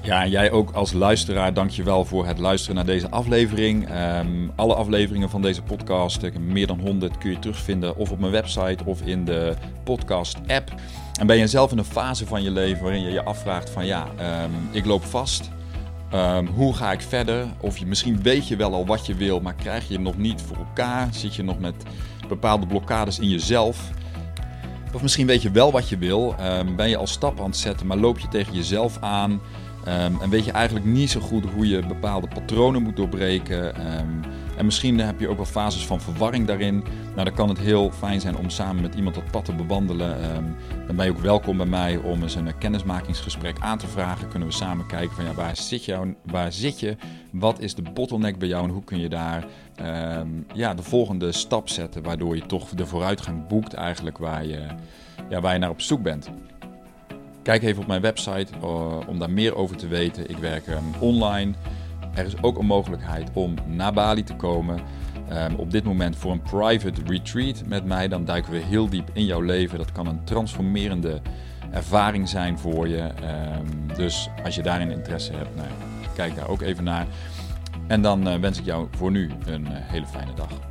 Ja, jij ook als luisteraar, dankjewel voor het luisteren naar deze aflevering. Ehm, alle afleveringen van deze podcast, heb meer dan 100, kun je terugvinden of op mijn website of in de podcast-app. En ben je zelf in een fase van je leven waarin je je afvraagt van ja, ehm, ik loop vast. Ehm, hoe ga ik verder? Of je, misschien weet je wel al wat je wil, maar krijg je het nog niet voor elkaar? Zit je nog met bepaalde blokkades in jezelf? Of misschien weet je wel wat je wil, ben je al stappen aan het zetten, maar loop je tegen jezelf aan ehm, en weet je eigenlijk niet zo goed hoe je bepaalde patronen moet doorbreken. ehm, en misschien heb je ook wel fases van verwarring daarin. Nou, dan kan het heel fijn zijn om samen met iemand dat pad te bewandelen. Ehm, dan ben je ook welkom bij mij om eens een eh, kennismakingsgesprek aan te vragen. Kunnen we samen kijken van ja, waar zit, jou, waar zit je? Wat is de bottleneck bij jou en hoe kun je daar ja, de volgende stap zetten, waardoor je toch de vooruitgang boekt eigenlijk waar je, ja, waar je naar op zoek bent. Kijk even op mijn website eh, om daar meer over te weten. Ik werk ehm, online. Er is ook een mogelijkheid om naar Bali te komen. Ehm, op dit moment voor een private retreat met mij. Dan duiken we heel diep in jouw leven. Dat kan een transformerende ervaring zijn voor je. Ehm, dus als je daarin interesse hebt, nou, kijk daar ook even naar. En dan eh, wens ik jou voor nu een eh, hele fijne dag.